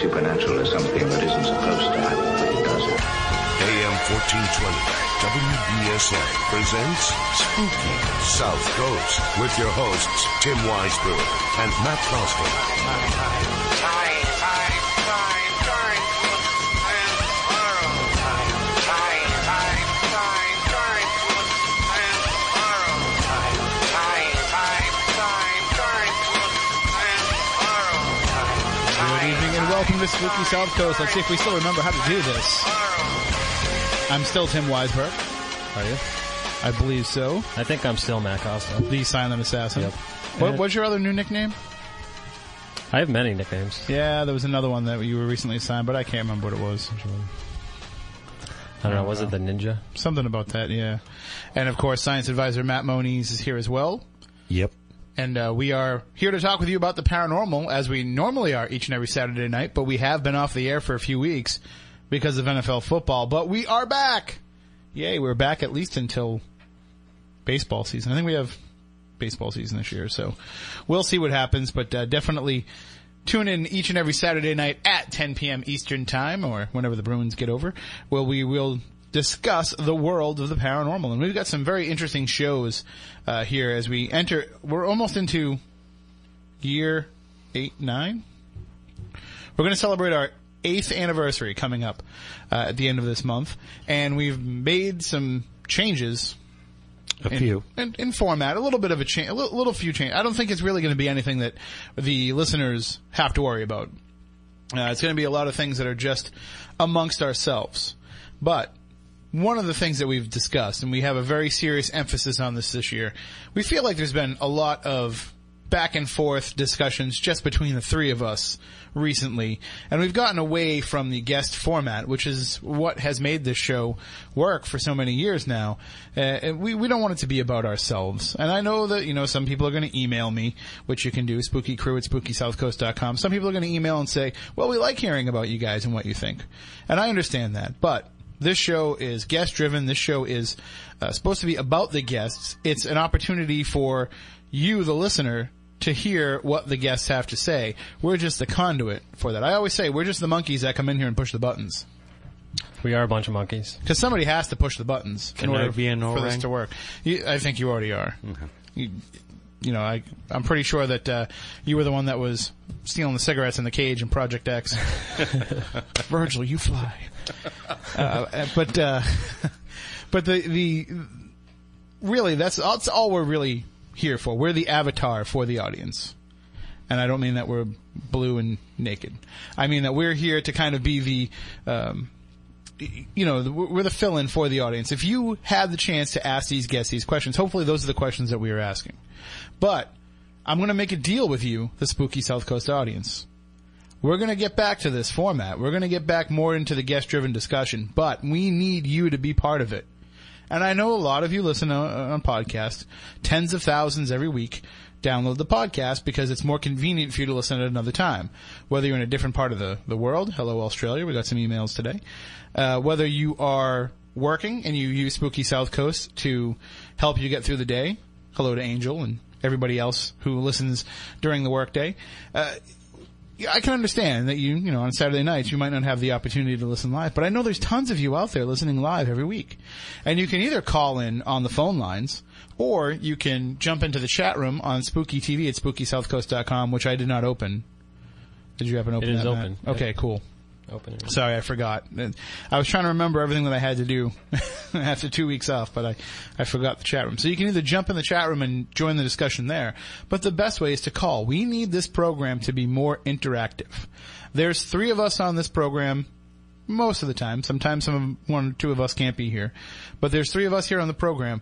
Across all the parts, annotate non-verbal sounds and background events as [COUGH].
supernatural is something that isn't supposed to happen, but it does. AM 1420 WBSM presents Spooky South Coast with your hosts Tim Weisberg and Matt Costa. Evening and welcome to Spooky South Coast. Let's see if we still remember how to do this. I'm still Tim Weisberg. Are you? I believe so. I think I'm still Matt Costa. The Silent Assassin. Yep. What, what's your other new nickname? I have many nicknames. Yeah, there was another one that you were recently assigned, but I can't remember what it was. I don't know. Was it the Ninja? Something about that, yeah. And of course, science advisor Matt Moniz is here as well. Yep. And uh, we are here to talk with you about the paranormal, as we normally are each and every Saturday night. But we have been off the air for a few weeks because of NFL football. But we are back. Yay, we're back at least until baseball season. I think we have baseball season this year, so we'll see what happens. But uh, definitely tune in each and every Saturday night at 10 p.m. Eastern Time, or whenever the Bruins get over, Well, we will discuss the world of the paranormal. And we've got some very interesting shows uh, here as we enter. We're almost into year eight, nine. We're going to celebrate our eighth anniversary coming up uh, at the end of this month, and we've made some changes. A in, few. in, in format, a little bit of a change, a little, little few change. I don't think it's really going to be anything that the listeners have to worry about. Uh, it's going to be a lot of things that are just amongst ourselves. But one of the things that we've discussed, and we have a very serious emphasis on this this year, we feel like there's been a lot of back and forth discussions just between the three of us recently, and we've gotten away from the guest format, which is what has made this show work for so many years now. Uh, we, we don't want it to be about ourselves. And I know that, you know, some people are going to email me, which you can do, spookycrew at spookysouthcoast.com. Some people are going to email and say, well, we like hearing about you guys and what you think. And I understand that, but this show is guest driven. This show is uh, supposed to be about the guests. It's an opportunity for you, the listener, to hear what the guests have to say. We're just the conduit for that. I always say we're just the monkeys that come in here and push the buttons. We are a bunch of monkeys. Because somebody has to push the buttons in Can I order be an for this to work. You, I think you already are. You, you know, I, I'm pretty sure that uh, you were the one that was stealing the cigarettes in the cage in Project X. [LAUGHS] Virgil, you fly. Uh, but uh, [LAUGHS] but the the really that's that's all we're really here for. We're the avatar for the audience. And I don't mean that we're blue and naked. I mean that we're here to kind of be the, um, you know, we're the fill-in for the audience. If you had the chance to ask these guests these questions, hopefully those are the questions that we are asking. But I'm going to make a deal with you, the spooky South Coast audience. We're going to get back to this format. We're going to get back more into the guest-driven discussion, but we need you to be part of it. And I know a lot of you listen on, on podcast, tens of thousands every week download the podcast because it's more convenient for you to listen at another time. Whether you're in a different part of the, the world, hello Australia, we got some emails today. Uh, whether you are working and you use Spooky South Coast to help you get through the day, hello to Angel and everybody else who listens during the workday. Uh, I can understand that you, you know, on Saturday nights you might not have the opportunity to listen live, but I know there's tons of you out there listening live every week. And you can either call in on the phone lines, or you can jump into the chat room on Spooky TV at SpookySouthCoast.com, which I did not open. Did you happen to open It is that, Matt? open. Okay, cool. Open it. Sorry, I forgot. I was trying to remember everything that I had to do [LAUGHS] after two weeks off, but I, I forgot the chat room. So you can either jump in the chat room and join the discussion there, but the best way is to call. We need this program to be more interactive. There's three of us on this program most of the time. Sometimes some of, one or two of us can't be here, but there's three of us here on the program.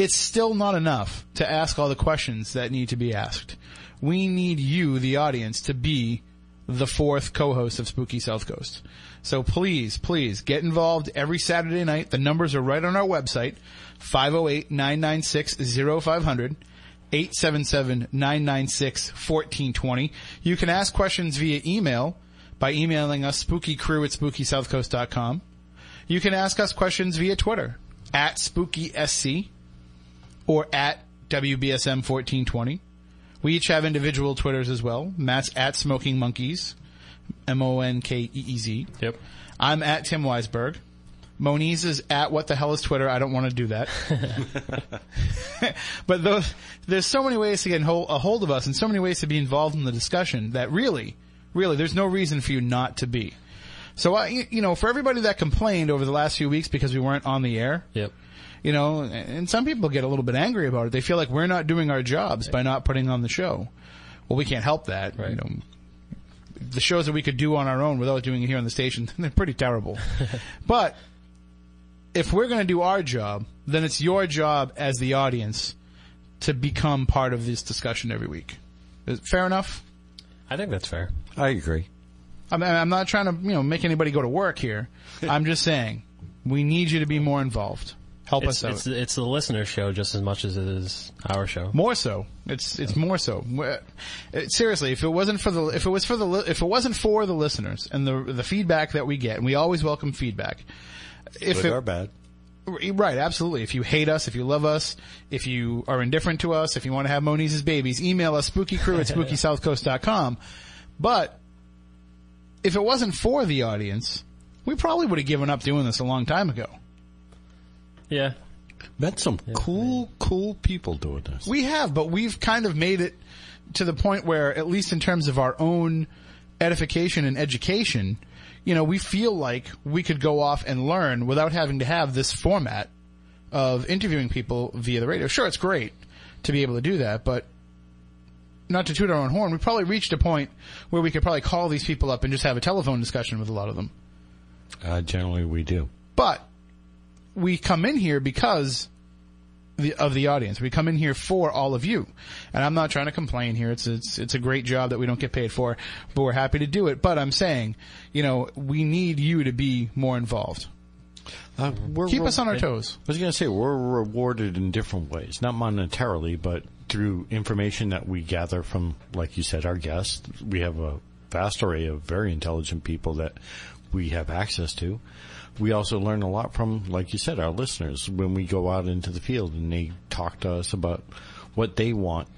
It's still not enough to ask all the questions that need to be asked. We need you, the audience, to be the fourth co-host of Spooky South Coast. So please, please get involved every Saturday night. The numbers are right on our website, 508-996-0500. 877-996-1420. You can ask questions via email by emailing us spookycrew at spookysouthcoast.com. You can ask us questions via Twitter at SpookySC or at WBSM1420. We each have individual Twitters as well. Matt's at Smoking Monkeys, M O N K E E Z. Yep. I'm at Tim Weisberg. Moniz is at what the hell is Twitter? I don't want to do that. [LAUGHS] but those, there's so many ways to get a hold of us and so many ways to be involved in the discussion that really, really, there's no reason for you not to be. So, I, you know, for everybody that complained over the last few weeks because we weren't on the air, Yep. You know, and some people get a little bit angry about it. They feel like we're not doing our jobs by not putting on the show. Well, we can't help that. You know, the shows that we could do on our own without doing it here on the station, [LAUGHS] they're pretty terrible. [LAUGHS] but if we're going to do our job, then it's your job as the audience to become part of this discussion every week. Is it fair enough? I think that's fair. I agree. I mean, I'm not trying to, you know, make anybody go to work here. [LAUGHS] I'm just saying we need you to be more involved. Help It's, us out. it's it's the listener show just as much as it is our show. More so. It's it's more so. It- seriously, if it wasn't for the if it was for the li- if it wasn't for the listeners and the the feedback that we get, and we always welcome feedback. If Good it, or bad. Right, absolutely. If you hate us, if you love us, if you are indifferent to us, if you want to have Moniz's babies, email us spookycrew at spookysouthcoast.com. But if it wasn't for the audience, we probably would have given up doing this a long time ago. Yeah. Met some cool, cool people doing this. We have, but we've kind of made it to the point where, at least in terms of our own edification and education, you know, we feel like we could go off and learn without having to have this format of interviewing people via the radio. Sure, it's great to be able to do that, but not to toot our own horn, we probably reached a point where we could probably call these people up and just have a telephone discussion with a lot of them. Uh, generally, we do. But we come in here because the, of the audience. We come in here for all of you, and I'm not trying to complain here. It's it's it's a great job that we don't get paid for, but we're happy to do it. But I'm saying, you know, we need you to be more involved. Uh, we're Keep re- us on our toes. I was going to say we're rewarded in different ways, not monetarily, but through information that we gather from, like you said, our guests. We have a vast array of very intelligent people that we have access to. We also learn a lot from, like you said, our listeners when we go out into the field and they talk to us about what they want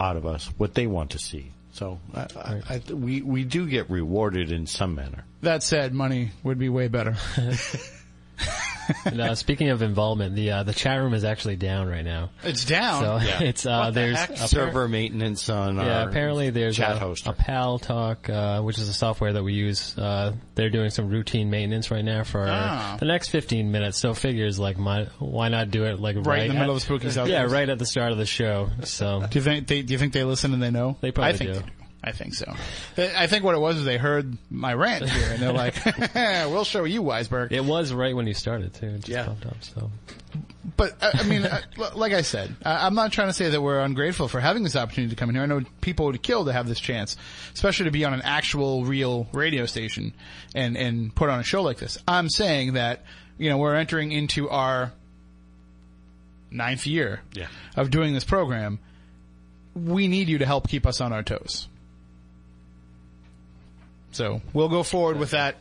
out of us, what they want to see. So I, I, I, we we do get rewarded in some manner. That said, money would be way better. [LAUGHS] [LAUGHS] And, uh, speaking of involvement, the uh, the chat room is actually down right now. It's down. So it's uh, What the there's heck? appar- Server maintenance on yeah our apparently there's chat a, hoster. a PAL Talk, uh, which is a software that we use. Uh, they're doing some routine maintenance right now for Ah. the next 15 minutes. So figures like my, why not do it like right, Right in the at- middle of Spooky South [LAUGHS] Yeah, Coast. right at the start of the show. So Do you think they do you think they listen and they know? They probably I think do. They do. I think so. I think what it was is they heard my rant here and they're like, [LAUGHS] "We'll show you, Weisberg." it was right when you started too. It just Yeah. popped up. So But uh, I mean, uh, l- like I said, I- I'm not trying to say that we're ungrateful for having this opportunity to come in here. I know people would kill to have this chance, especially to be on an actual, real radio station and and put on a show like this. I'm saying that you know we're entering into our ninth year Yeah. of doing this program. We need you to help keep us on our toes. So we'll go forward with that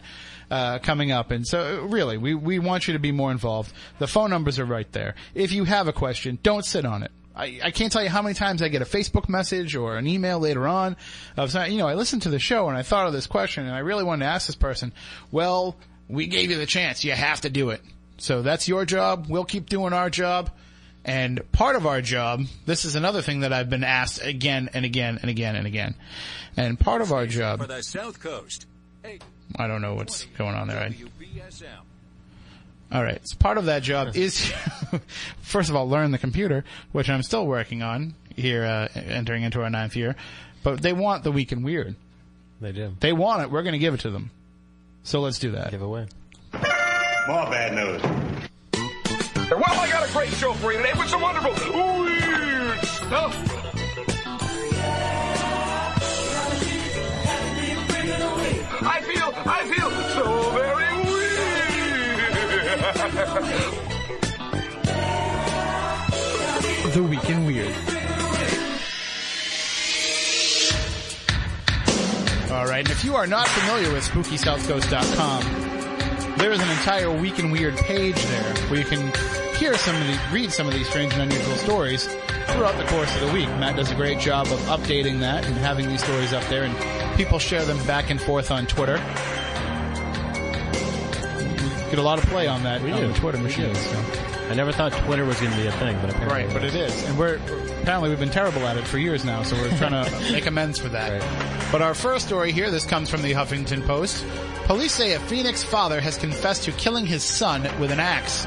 uh, coming up. And so, really, we, we want you to be more involved. The phone numbers are right there. If you have a question, don't sit on it. I, I can't tell you how many times I get a Facebook message or an email later on of you know, I listened to the show and I thought of this question and I really wanted to ask this person. Well, we gave you the chance. You have to do it. So that's your job. We'll keep doing our job. And part of our job, this is another thing that I've been asked again and again and again and again. And part of our job, For the South Coast. I don't know what's going on there. I, WBSM. all right. So part of that job is, [LAUGHS] first of all, learn the computer, which I'm still working on here, uh, entering into our ninth year. But they want the week in weird. they do They want it. We're going to give it to them. So let's do that. give away. More bad news. Well, I got a great show for you today with some wonderful weird stuff. I feel, I feel so very weird. The week in weird. All right. And if you are not familiar with SpookySouthCoast.com, there is an entire Week in Weird page there where you can hear some of the, read some of these strange and unusual stories throughout the course of the week. Matt does a great job of updating that and having these stories up there, and people share them back and forth on Twitter. Get a lot of play on that We on do. Twitter machine. so. I never thought Twitter was going to be a thing, but apparently Right, but it is, and we're apparently we've been terrible at it for years now, so we're trying [LAUGHS] to make amends for that. But our first story here, this comes from the Huffington Post. Police say a Phoenix father has confessed to killing his son with an axe.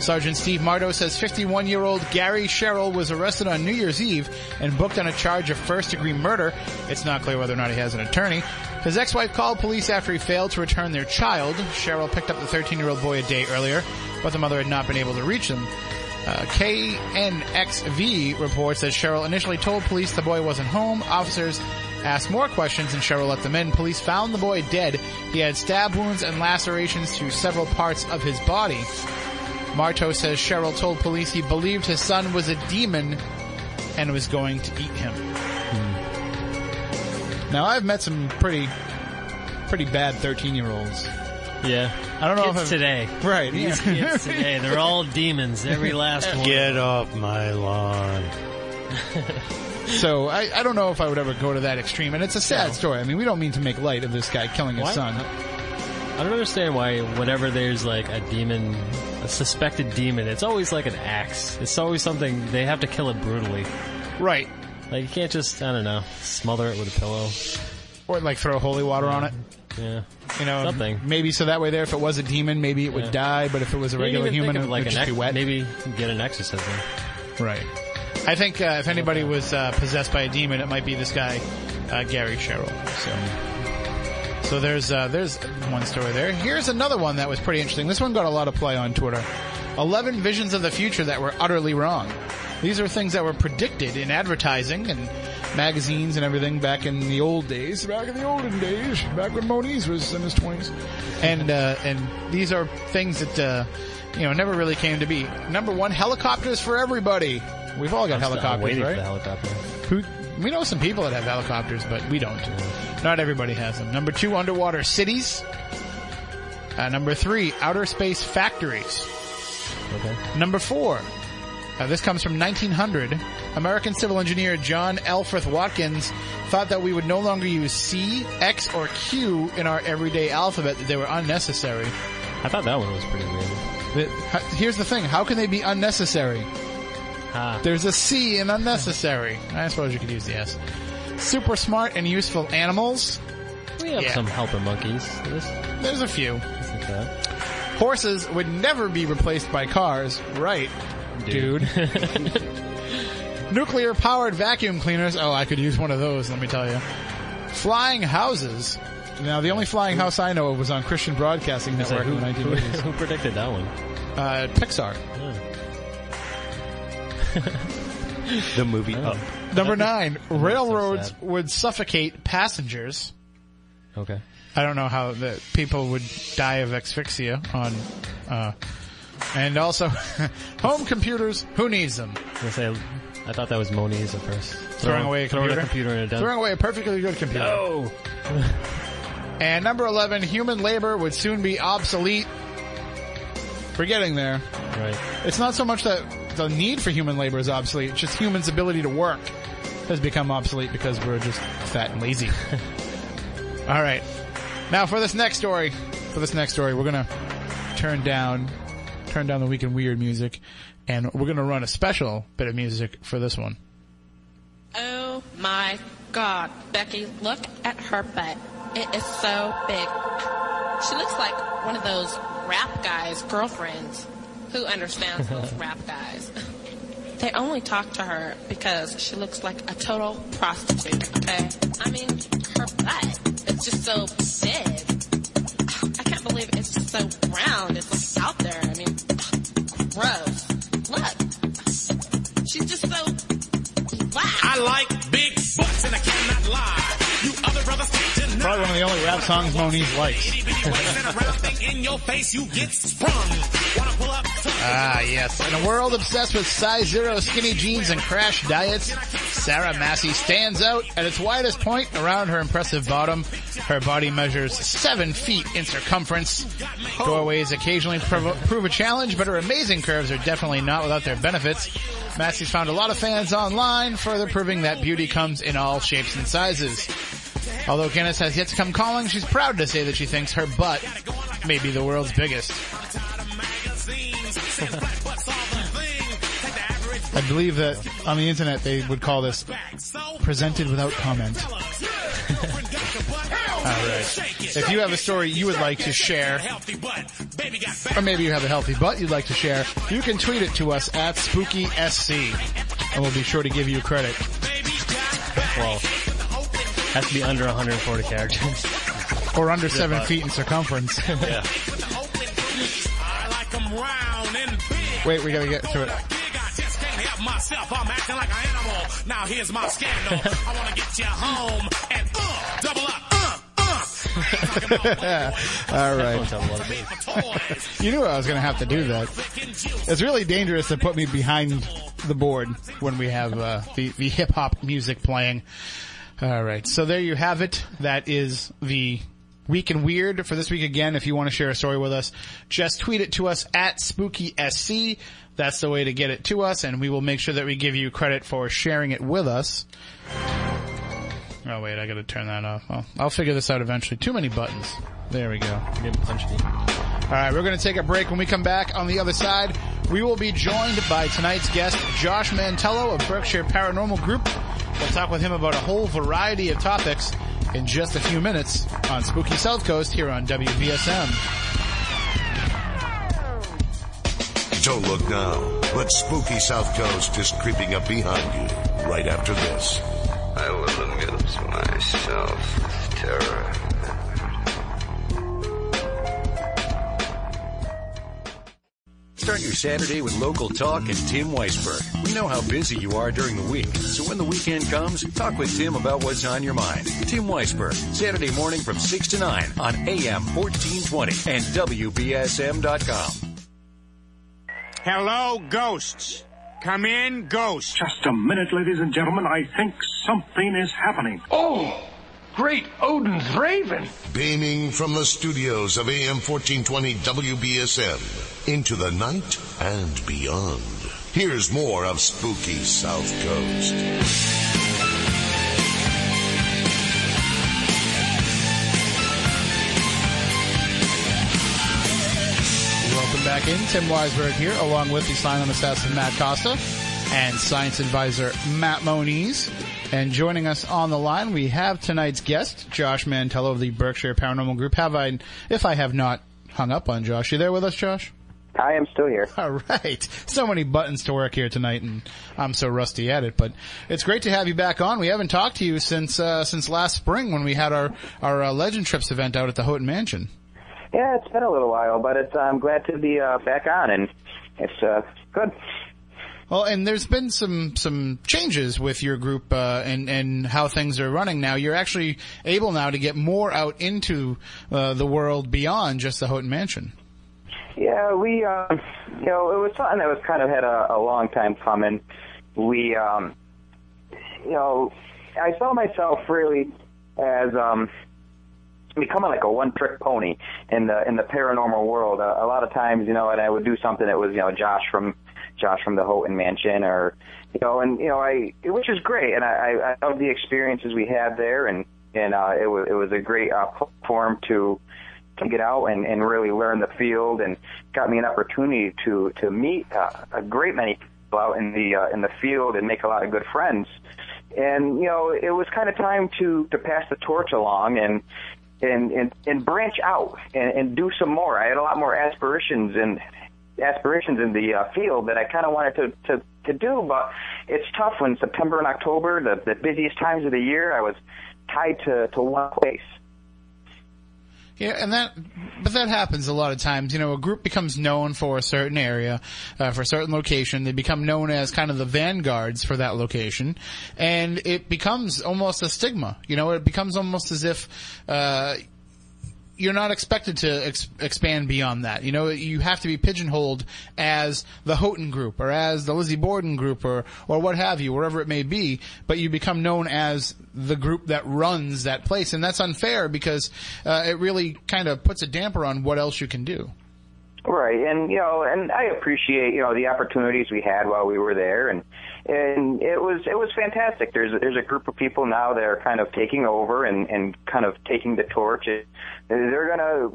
Sergeant Steve Mardo says 51-year-old Gary Sherrill was arrested on New Year's Eve and booked on a charge of first-degree murder. It's not clear whether or not he has an attorney. His ex-wife called police after he failed to return their child. Sherrill picked up the 13-year-old boy a day earlier, but the mother had not been able to reach him. Uh, KNXV reports that Sherrill initially told police the boy wasn't home. Officers asked more questions and Sherrill let them in. Police found the boy dead. He had stab wounds and lacerations to several parts of his body. Marto says Sherrill told police he believed his son was a demon and was going to eat him. Hmm. Now I've met some pretty, pretty bad 13 year olds. Yeah. I don't know Kids if I've, today. Right. These kids today, they're all demons, every last one. Get off my lawn. So I, I don't know if I would ever go to that extreme, and it's a sad No. story. I mean, we don't mean to make light of this guy killing his Why? son. I don't understand why whenever there's like a demon, a suspected demon, it's always like an axe. It's always something, they have to kill it brutally. Right. Like you can't just, I don't know, smother it with a pillow. Or like throw holy water on it. Yeah. You know, Something. maybe so that way there, if it was a demon, maybe it would Yeah. die, but if it was a You regular even human, think it of would like just an be ex- wet. maybe get an exorcism. Right. I think uh, if anybody was uh, possessed by a demon, it might be this guy, uh, Gary Sherrill. So, so there's uh, there's one story there. Here's another one that was pretty interesting. This one got a lot of play on Twitter. Eleven visions of the future that were utterly wrong. These are things that were predicted in advertising and magazines and everything back in the old days, back in the olden days, back when Moniz was in his twenties, and uh, and these are things that uh, you know never really came to be. Number one, helicopters for everybody. We've all got I'm still- I'm helicopters, waiting right? for the helicopter. Who, we know some people that have helicopters, but we don't. Not everybody has them. Number two, underwater cities. Uh, number three, outer space factories. Okay. Number four, uh, this comes from 1900. American civil engineer John Elfreth Watkins thought that we would no longer use C, X, or Q in our everyday alphabet, that they were unnecessary. I thought that one was pretty weird. Here's the thing, how can they be unnecessary? There's a C in unnecessary. I suppose you could use the S. Super smart and useful animals. We have Yeah. some helper monkeys. This, There's a few. this like that. Horses would never be replaced by cars. Right, dude. [LAUGHS] Nuclear powered vacuum cleaners. Oh, I could use one of those, let me tell you. Flying houses. Now, the only flying house I know of was on Christian Broadcasting Network who, in the who, 1980s. who predicted that one? Uh, Pixar. [LAUGHS] The movie Oh. Up. Number nine, railroads sad. would suffocate passengers. Okay. I don't know how the people would die of asphyxia on, uh, and also [LAUGHS] home computers. Who needs them? I, say, I thought that was Moniz at first. Throwing away a throwing computer? a computer in a dump. Throwing away a perfectly good computer. No. [LAUGHS] And number 11, human labor would soon be obsolete. We're getting there. Right. It's not so much that the need for human labor is obsolete, it's just humans' ability to work has become obsolete because we're just fat and lazy. [LAUGHS] All right. Now for this next story, for this next story, we're gonna turn down, turn down the week in weird music, and we're gonna run a special bit of music for this one. Oh my god, Becky, look at her butt. It is so big. She looks like one of those rap guys' girlfriends who understands those [LAUGHS] rap guys. They only talk to her because she looks like a total prostitute, okay? I mean, her butt is just so big. I can't believe it's just so round. It's like out there. I mean, gross. Look. She's just so wow. I like big butts and I cannot lie. You other brothers can't deny. Probably one of the only rap songs Moniz likes. [LAUGHS] Ah, yes. In a world obsessed with size zero skinny jeans and crash diets, Sarah Massey stands out at its widest point around her impressive bottom. Her body measures seven feet in circumference. Doorways occasionally prov- prove a challenge, but her amazing curves are definitely not without their benefits. Massey's found a lot of fans online, further proving that beauty comes in all shapes and sizes. Although Guinness has yet to come calling, she's proud to say that she thinks her butt may be the world's biggest. [LAUGHS] I believe that on the internet they would call this presented without comment. [LAUGHS] Alright. If you have a story you would like to share, or maybe you have a healthy butt you'd like to share, you can tweet it to us at SpookySC, and we'll be sure to give you credit. Well, has to be under 140 characters. Or under seven feet in circumference. [LAUGHS] yeah. Wait, we gotta get to it. myself, I'm acting like an animal. Now here's my scandal. I wanna get you home and uh, double up. All right. you knew I was going to have to do that. It's really dangerous to put me behind the board when we have uh, the the hip hop music playing. All right, so there you have it. That is the week in weird for this week again. If you want to share a story with us, just tweet it to us at SpookySC. That's the way to get it to us, and we will make sure that we give you credit for sharing it with us. Oh wait, I gotta turn that off. I'll figure this out eventually. Too many buttons. There we go. Alright, we're gonna take a break. When we come back on the other side, we will be joined by tonight's guest, Josh Mantello of Berkshire Paranormal Group. We'll talk with him about a whole variety of topics in just a few minutes on Spooky South Coast here on WBSM. Don't look now, but spooky South Coast is creeping up behind you right after this. I will amuse myself with terror. Start your Saturday with local talk and Tim Weisberg. We know how busy you are during the week, so when the weekend comes, talk with Tim about what's on your mind. Tim Weisberg, Saturday morning from 6 to 9 on AM 1420 and WBSM.com. Hello, ghosts. Come in, ghosts. Just a minute, ladies and gentlemen. I think something is happening. Oh, great Odin's Raven. Beaming from the studios of AM 1420 WBSM into the night and beyond. Here's more of Spooky South Coast. Welcome back in. Tim Weisberg here, along with the silent assassin Matt Costa and science advisor Matt Moniz. And joining us on the line, we have tonight's guest, Josh Mantello of the Berkshire Paranormal Group. Have I, if I have not hung up on Josh, you there with us, Josh? I am still here. All right. So many buttons to work here tonight, and I'm so rusty at it. But it's great to have you back on. We haven't talked to you since uh, since last spring when we had our our uh, Legend Trips event out at the Houghton Mansion. Yeah, it's been a little while, but it's I'm glad to be uh, back on, and it's uh, good. Well, and there's been some some changes with your group uh, and and how things are running now. You're actually able now to get more out into uh, the world beyond just the Houghton Mansion. Yeah, we, uh, you know, it was something that was kind of had a, a long time coming. We, um, you know, I saw myself really as um, becoming like a one-trick pony in the in the paranormal world. Uh, a lot of times, you know, and I would do something that was, you know, Josh from Josh from the Houghton Mansion, or you know, and you know, I which is great, and I, I love the experiences we had there, and and uh, it was it was a great uh, platform to to get out and, and really learn the field, and got me an opportunity to to meet uh, a great many people out in the uh, in the field and make a lot of good friends. And you know, it was kind of time to to pass the torch along and and and, and branch out and, and do some more. I had a lot more aspirations and aspirations in the uh, field that I kind of wanted to, to to do, but it's tough when September and October, the the busiest times of the year, I was tied to to one place. Yeah, and that, but that happens a lot of times. You know, a group becomes known for a certain area, uh, for a certain location. They become known as kind of the vanguards for that location, and it becomes almost a stigma. You know, it becomes almost as if, uh, you're not expected to ex- expand beyond that. You know, you have to be pigeonholed as the Houghton group or as the Lizzie Borden group or, or what have you, wherever it may be, but you become known as the group that runs that place. And that's unfair because, uh, it really kind of puts a damper on what else you can do. Right, and you know, and I appreciate you know the opportunities we had while we were there, and and it was it was fantastic. There's there's a group of people now that are kind of taking over and and kind of taking the torch. And they're gonna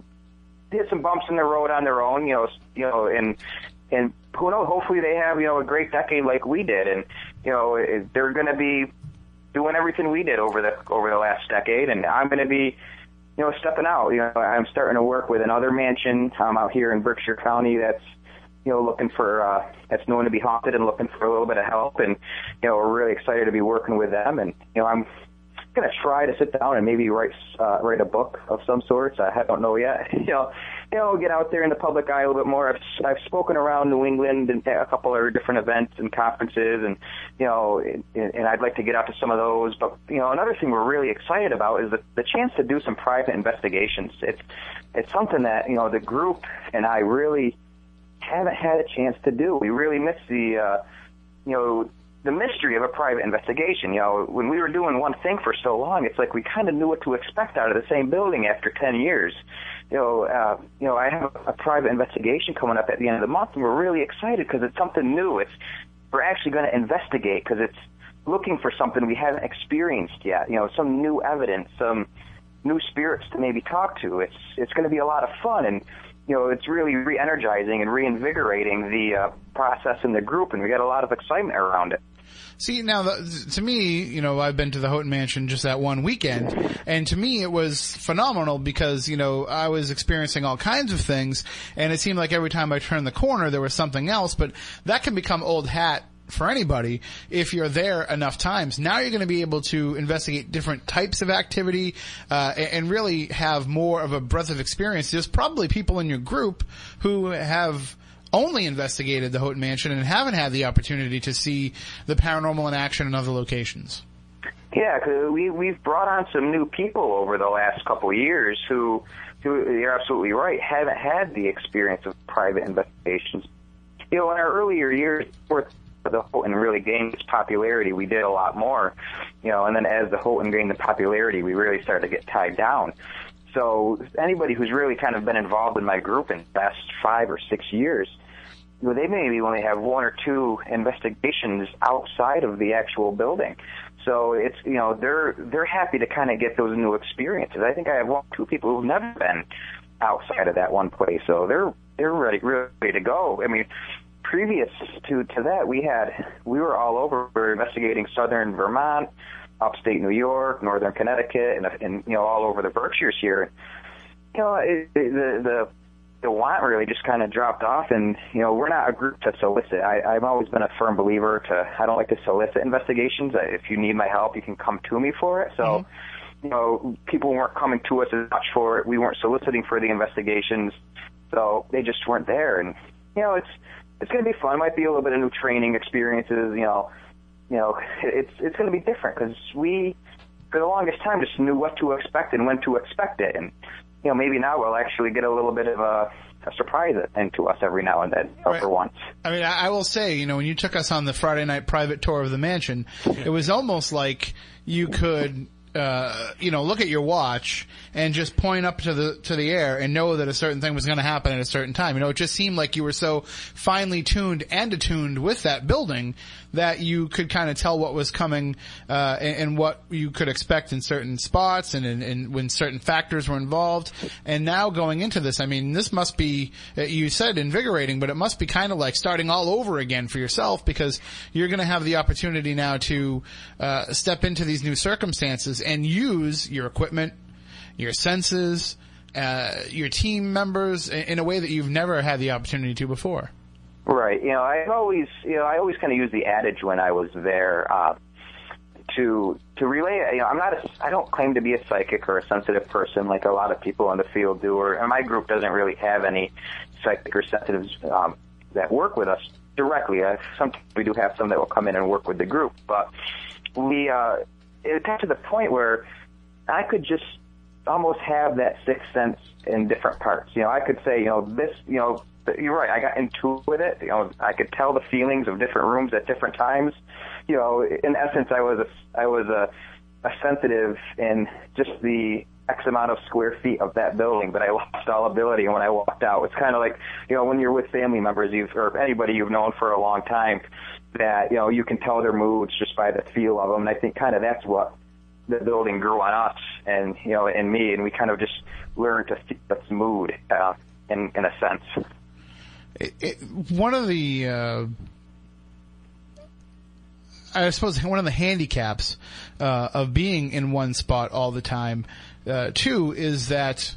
hit some bumps in the road on their own, you know, you know, and and who knows? Hopefully, they have you know a great decade like we did, and you know they're gonna be doing everything we did over the over the last decade, and I'm gonna be you know, stepping out. You know, I'm starting to work with another mansion um, out here in Berkshire County that's, you know, looking for, uh, that's known to be haunted and looking for a little bit of help. And, you know, we're really excited to be working with them. And, you know, I'm going to try to sit down and maybe write, uh, write a book of some sorts. I don't know yet. [LAUGHS] you know, you know, get out there in the public eye a little bit more. I've, I've spoken around New England and a couple of different events and conferences, and you know, and, and I'd like to get out to some of those. But you know, another thing we're really excited about is the, the chance to do some private investigations. It's it's something that you know the group and I really haven't had a chance to do. We really miss the uh, you know the mystery of a private investigation. You know, when we were doing one thing for so long, it's like we kind of knew what to expect out of the same building after 10 years. You know, uh, you know, I have a, private investigation coming up at the end of the month, and we're really excited because it's something new. It's we're actually going to investigate because it's looking for something we haven't experienced yet. You know, some new evidence, some new spirits to maybe talk to. It's it's going to be a lot of fun and you know, it's really re-energizing and reinvigorating the uh, process in the group, and we got a lot of excitement around it. See, now, the, to me, you know, I've been to the Houghton Mansion just that one weekend, and to me it was phenomenal because, you know, I was experiencing all kinds of things, and it seemed like every time I turned the corner there was something else, but that can become old hat for anybody if you're there enough times. Now you're going to be able to investigate different types of activity uh, and really have more of a breadth of experience. There's probably people in your group who have only investigated the Houghton Mansion and haven't had the opportunity to see the paranormal in action in other locations. Yeah, cause we we've brought on some new people over the last couple of years who, who you're absolutely right, haven't had the experience of private investigations. You know, in our earlier years, the Houghton really gained its popularity, we did a lot more. You know, and then as the Houghton gained the popularity, we really started to get tied down. So anybody who's really kind of been involved in my group in the past five or six years, they maybe only have one or two investigations outside of the actual building. So it's you know they're they're happy to kind of get those new experiences. I think I have one two people who've never been outside of that one place, so they're they're ready ready to go. I mean, previous to to that, we had we were all over. We were investigating southern Vermont, upstate New York, northern Connecticut, and, and you know all over the Berkshires here. You know, it, the the the want really just kind of dropped off, and you know we're not a group to solicit. I, I've always been a firm believer to I don't like to solicit investigations. If you need my help, you can come to me for it. So. Mm-hmm. You know, people weren't coming to us as much for it. We weren't soliciting for the investigations, so they just weren't there. And you know, it's it's going to be fun. It might be a little bit of new training experiences. You know, you know, it's it's going to be different because we, for the longest time, just knew what to expect and when to expect it. And you know, maybe now we'll actually get a little bit of a, a surprise into us every now and then, right. for once. I mean, I, I will say, you know, when you took us on the Friday night private tour of the mansion, it was almost like you could uh, you know, look at your watch and just point up to the to the air and know that a certain thing was going to happen at a certain time. You know, it just seemed like you were so finely tuned and attuned with that building that you could kind of tell what was coming uh, and, and, what you could expect in certain spots and, and, when certain factors were involved. And now going into this, I mean, this must be uh, you said invigorating, but it must be kind of like starting all over again for yourself because you're going to have the opportunity now to uh, step into these new circumstances and use your equipment, your senses, uh, your team members in a way that you've never had the opportunity to before. Right. You know, I always, you know, I always kind of use the adage when I was there. Uh, to to relay. You know, I'm not. A, I don't claim to be a psychic or a sensitive person like a lot of people in the field do. Or and my group doesn't really have any psychic or sensitives um, that work with us directly. Uh, sometimes we do have some that will come in and work with the group, but we uh, it got to the point where I could just almost have that sixth sense in different parts. You know, I could say, you know, this, you know, you're right. I got into with it. You know, I could tell the feelings of different rooms at different times. You know, in essence, I was a, I was a, a sensitive in just the X amount of square feet of that building, but I lost all ability when I walked out. It's kind of like, you know, when you're with family members you've, or anybody you've known for a long time, that, you know, you can tell their moods just by the feel of them. And I think kind of that's what the building grew on us and, you know, and me, and we kind of just learned to feel its mood, uh, in, in a sense. It, it, one of the, uh, I suppose one of the handicaps uh, of being in one spot all the time, uh, too, is that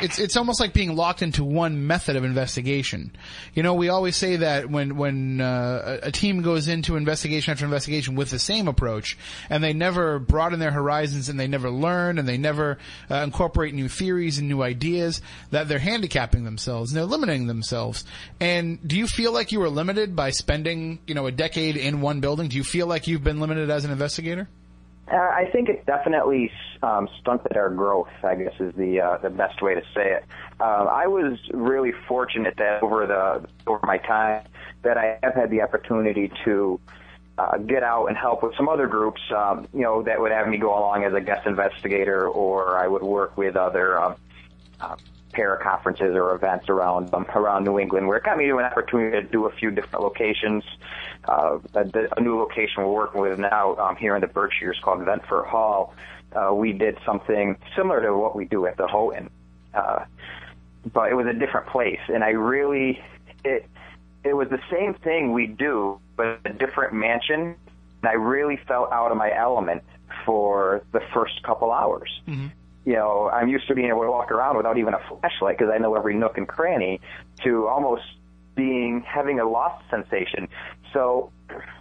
it's it's almost like being locked into one method of investigation. You know, we always say that when when uh, a team goes into investigation after investigation with the same approach, and they never broaden their horizons, and they never learn, and they never uh, incorporate new theories and new ideas, that they're handicapping themselves and they're limiting themselves. And do you feel like you were limited by spending you know a decade in one building? Do you feel like you've been limited as an investigator? Uh, I think it definitely um, stunted our growth. I guess is the uh, the best way to say it. Uh, I was really fortunate that over the over my time that I have had the opportunity to uh, get out and help with some other groups. Um, you know that would have me go along as a guest investigator, or I would work with other. Um, uh, para conferences or events around um, around New England, where it got me to an opportunity to do a few different locations. Uh, a, a new location we're working with now um, here in the Berkshires called Ventfort Hall. Uh, we did something similar to what we do at the Houghton, uh, but it was a different place, and I really it it was the same thing we do, but a different mansion. And I really felt out of my element for the first couple hours Mm-hmm. you know, I'm used to being able to walk around without even a flashlight because I know every nook and cranny to almost being having a lost sensation. So,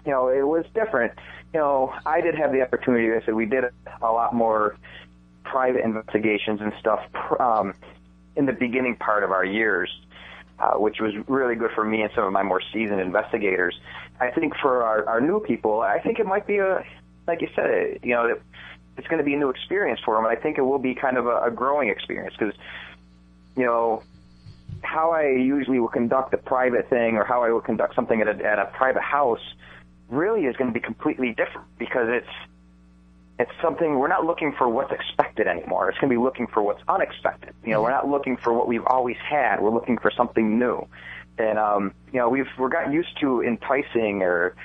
you know, it was different. You know, I did have the opportunity. I said we did a lot more private investigations and stuff um, in the beginning part of our years, uh, which was really good for me and some of my more seasoned investigators. I think for our, our new people, I think it might be a, like you said, it, you know, it's going to be a new experience for them. And I think it will be kind of a, a growing experience because, you know, how I usually will conduct a private thing or how I will conduct something at a, at a private house really is going to be completely different because it's it's something we're not looking for what's expected anymore. It's going to be looking for what's unexpected. You know, we're not looking for what we've always had. We're looking for something new. And um, you know, we've we're gotten used to enticing or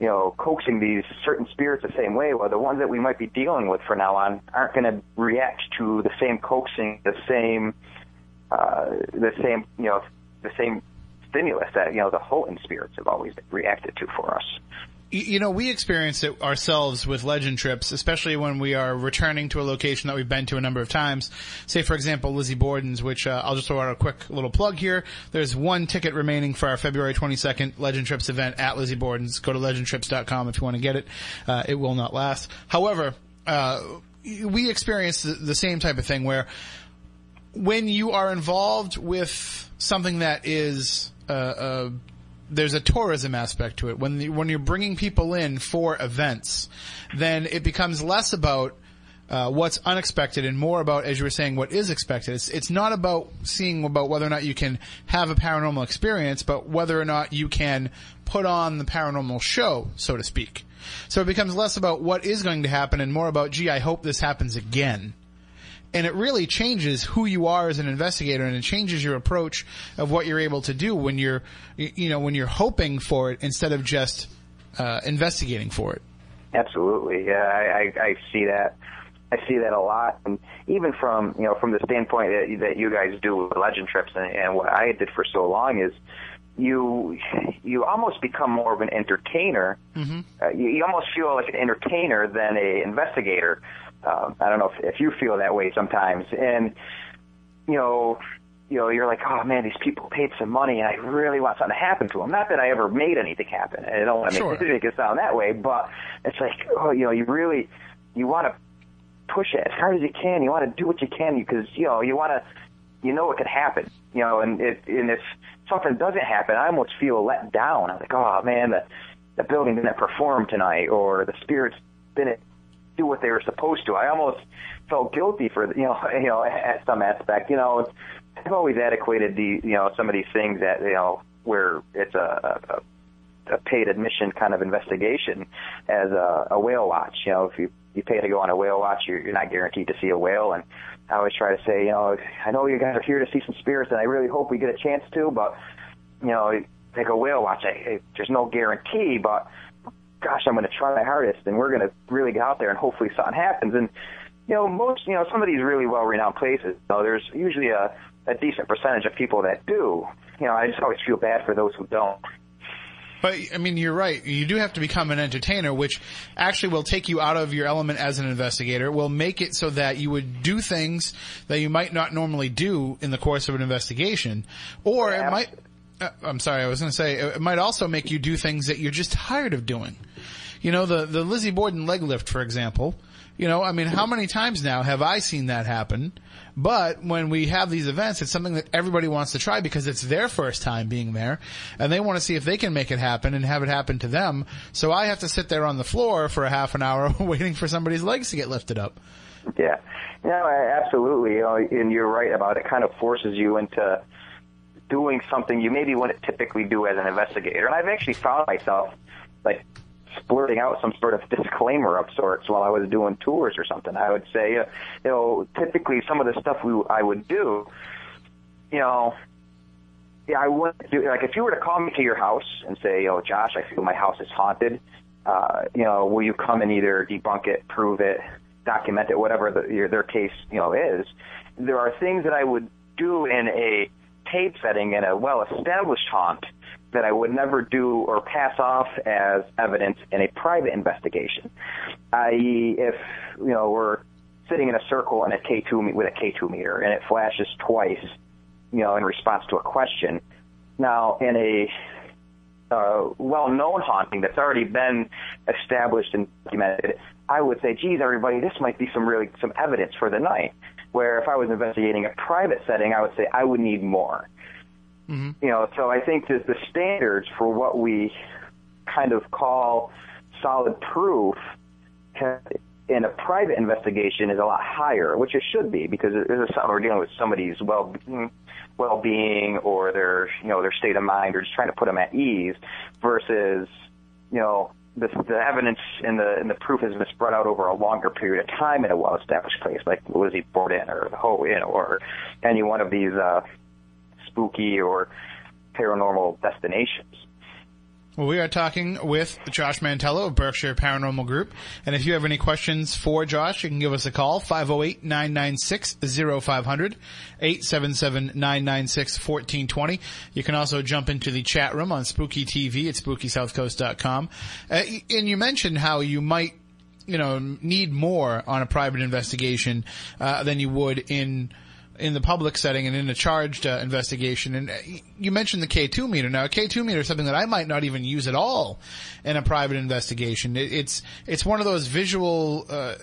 you know, coaxing these certain spirits the same way. Well, the ones that we might be dealing with from now on aren't going to react to the same coaxing, the same, uh, the same, you know, the same stimulus that you know the Houghton spirits have always reacted to for us. You- know, we experience it ourselves with legend trips, especially when we are returning to a location that we've been to a number of times. Say, for example, Lizzie Borden's, which uh, I'll just throw out a quick little plug here. There's one ticket remaining for our February 22nd Legend Trips event at Lizzie Borden's. Go to legendtrips.com if you want to get it. Uh, it will not last. However, uh, we experience the same type of thing where when you are involved with something that is uh, uh, there's a tourism aspect to it. When you, when you're bringing people in for events, then it becomes less about uh, what's unexpected and more about, as you were saying, what is expected. It's, it's not about seeing about whether or not you can have a paranormal experience, but whether or not you can put on the paranormal show, so to speak. So it becomes less about what is going to happen and more about, gee, I hope this happens again and it really changes who you are as an investigator and it changes your approach of what you're able to do when you're you know when you're hoping for it instead of just uh, investigating for it Absolutely, yeah, I, I, I see that. I see that a lot, and even from you know from the standpoint that, that you guys do with legend trips, and, and what I did for so long is you you almost become more of an entertainer. Mm-hmm. Uh, you, you almost feel like an entertainer than a investigator. Um, I don't know if, if you feel that way sometimes, and you know you know, you're like, oh man, these people paid some money, and I really want something to happen to them. Not that I ever made anything happen. I don't want to Sure. make, [LAUGHS] make it sound that way, but it's like, oh, you know, you really, you want to push it as hard as you can. You want to do what you can because you know you want to, you know, it could happen. You know, and it, and if something doesn't happen, I almost feel let down. I'm like, oh man, the the building didn't perform tonight, or the spirits didn't do what they were supposed to. I almost felt guilty for you know [LAUGHS] you know at some aspect. You know, I've always adequated the you know some of these things that you know where it's a, a, a paid admission kind of investigation as a, a whale watch. You know, if you you pay to go on a whale watch, you're, you're not guaranteed to see a whale. And I always try to say, you know, I know you guys are here to see some spirits, and I really hope we get a chance to, but you know, take a whale watch. I, I, there's no guarantee, but gosh, I'm going to try my hardest, and we're going to really get out there, and hopefully something happens. And you know, most, you know, some of these really well-renowned places, you know, there's usually a, a decent percentage of people that do. You know, I just always feel bad for those who don't. But I mean, you're right. You do have to become an entertainer, which actually will take you out of your element as an investigator. Will make it so that you would do things that you might not normally do in the course of an investigation, or it might. Uh, I'm sorry, I was going to say it might also make you do things that you're just tired of doing. You know, the the Lizzie Borden leg lift, for example. You know, I mean, how many times now have I seen that happen? But when we have these events, it's something that everybody wants to try because it's their first time being there and they want to see if they can make it happen and have it happen to them. So I have to sit there on the floor for a half an hour [LAUGHS] waiting for somebody's legs to get lifted up. Yeah, no, absolutely. And you're right about it. Kind of forces you into doing something you maybe wouldn't typically do as an investigator. And I've actually found myself like splurting out some sort of disclaimer of sorts while I was doing tours or something. I would say, uh, you know, typically some of the stuff we I would do, you know. Yeah, I wouldn't do like if you were to call me to your house and say, "Oh, Josh, I feel my house is haunted." Uh, you know, will you come and either debunk it, prove it, document it, whatever the, your, their case you know is? There are things that I would do in a tape setting in a well-established haunt that I would never do or pass off as evidence in a private investigation. I.e., if you know we're sitting in a circle in a K2 me- with a K2 meter and it flashes twice, you know, in response to a question. Now, in a uh, well-known haunting that's already been established and documented, I would say, geez, everybody, this might be some really some evidence for the night. Where if I was investigating a private setting, I would say I would need more. You know, so I think that the standards for what we kind of call solid proof in a private investigation is a lot higher, which it should be because we're dealing with somebody's well well-being or their you know their state of mind or just trying to put them at ease versus you know the, the evidence and the and the proof has been spread out over a longer period of time in a well-established place like Lizzie Borden or the Houghton or any one of these uh, spooky or paranormal destinations. Well, we are talking with Josh Mantello of Berkshire Paranormal Group. And if you have any questions for Josh, you can give us a call, 508-996-0500, 877-996-1420. You can also jump into the chat room on Spooky TV at SpookySouthCoast.com. Uh, and you mentioned how you might you know, need more on a private investigation uh, than you would in in the public setting and in a charged uh, investigation. And uh, you mentioned the K2 meter. Now, a K2 meter is something that I might not even use at all in a private investigation. It, it's it's one of those visual. Uh,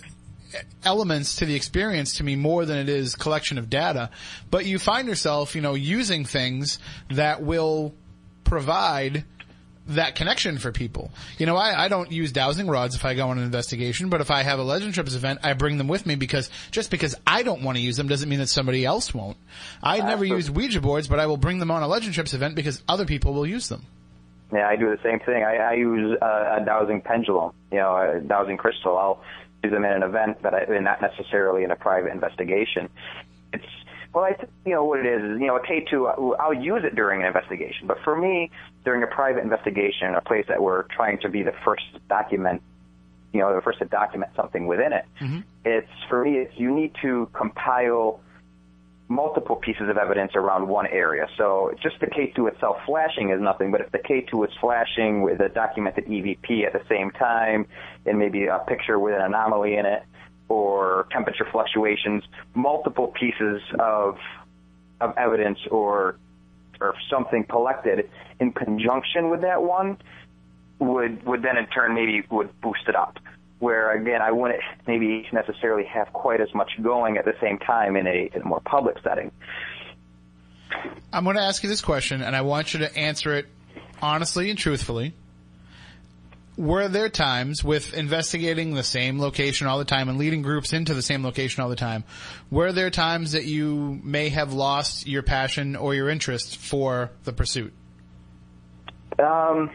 elements to the experience to me more than it is collection of data but you find yourself you know using things that will provide that connection for people. You know, I, I don't use dowsing rods if I go on an investigation, but if I have a Legend Trips event, I bring them with me because just because I don't want to use them doesn't mean that somebody else won't. I never use Ouija boards, but I will bring them on a Legend Trips event because other people will use them. Yeah, I do the same thing. I, I use uh, a dowsing pendulum, you know, a dowsing crystal. I'll use them in an event, but I, not necessarily in a private investigation. It's well, I th- you know what it is. is, You know, a K two. I'll use it during an investigation, but for me, during a private investigation, a place that we're trying to be the first to document, you know, the first to document something within it. Mm-hmm. It's for me. It's you need to compile multiple pieces of evidence around one area. So just the K2 itself flashing is nothing, but if the K2 is flashing with a documented EVP at the same time, and maybe a picture with an anomaly in it, or temperature fluctuations, multiple pieces of of evidence or or something collected in conjunction with that one would would then in turn maybe would boost it up. Where again, I wouldn't maybe necessarily have quite as much going at the same time in a, in a more public setting. I'm going to ask you this question, and I want you to answer it honestly and truthfully. Were there times with investigating the same location all the time and leading groups into the same location all the time? Were there times that you may have lost your passion or your interest for the pursuit? Um,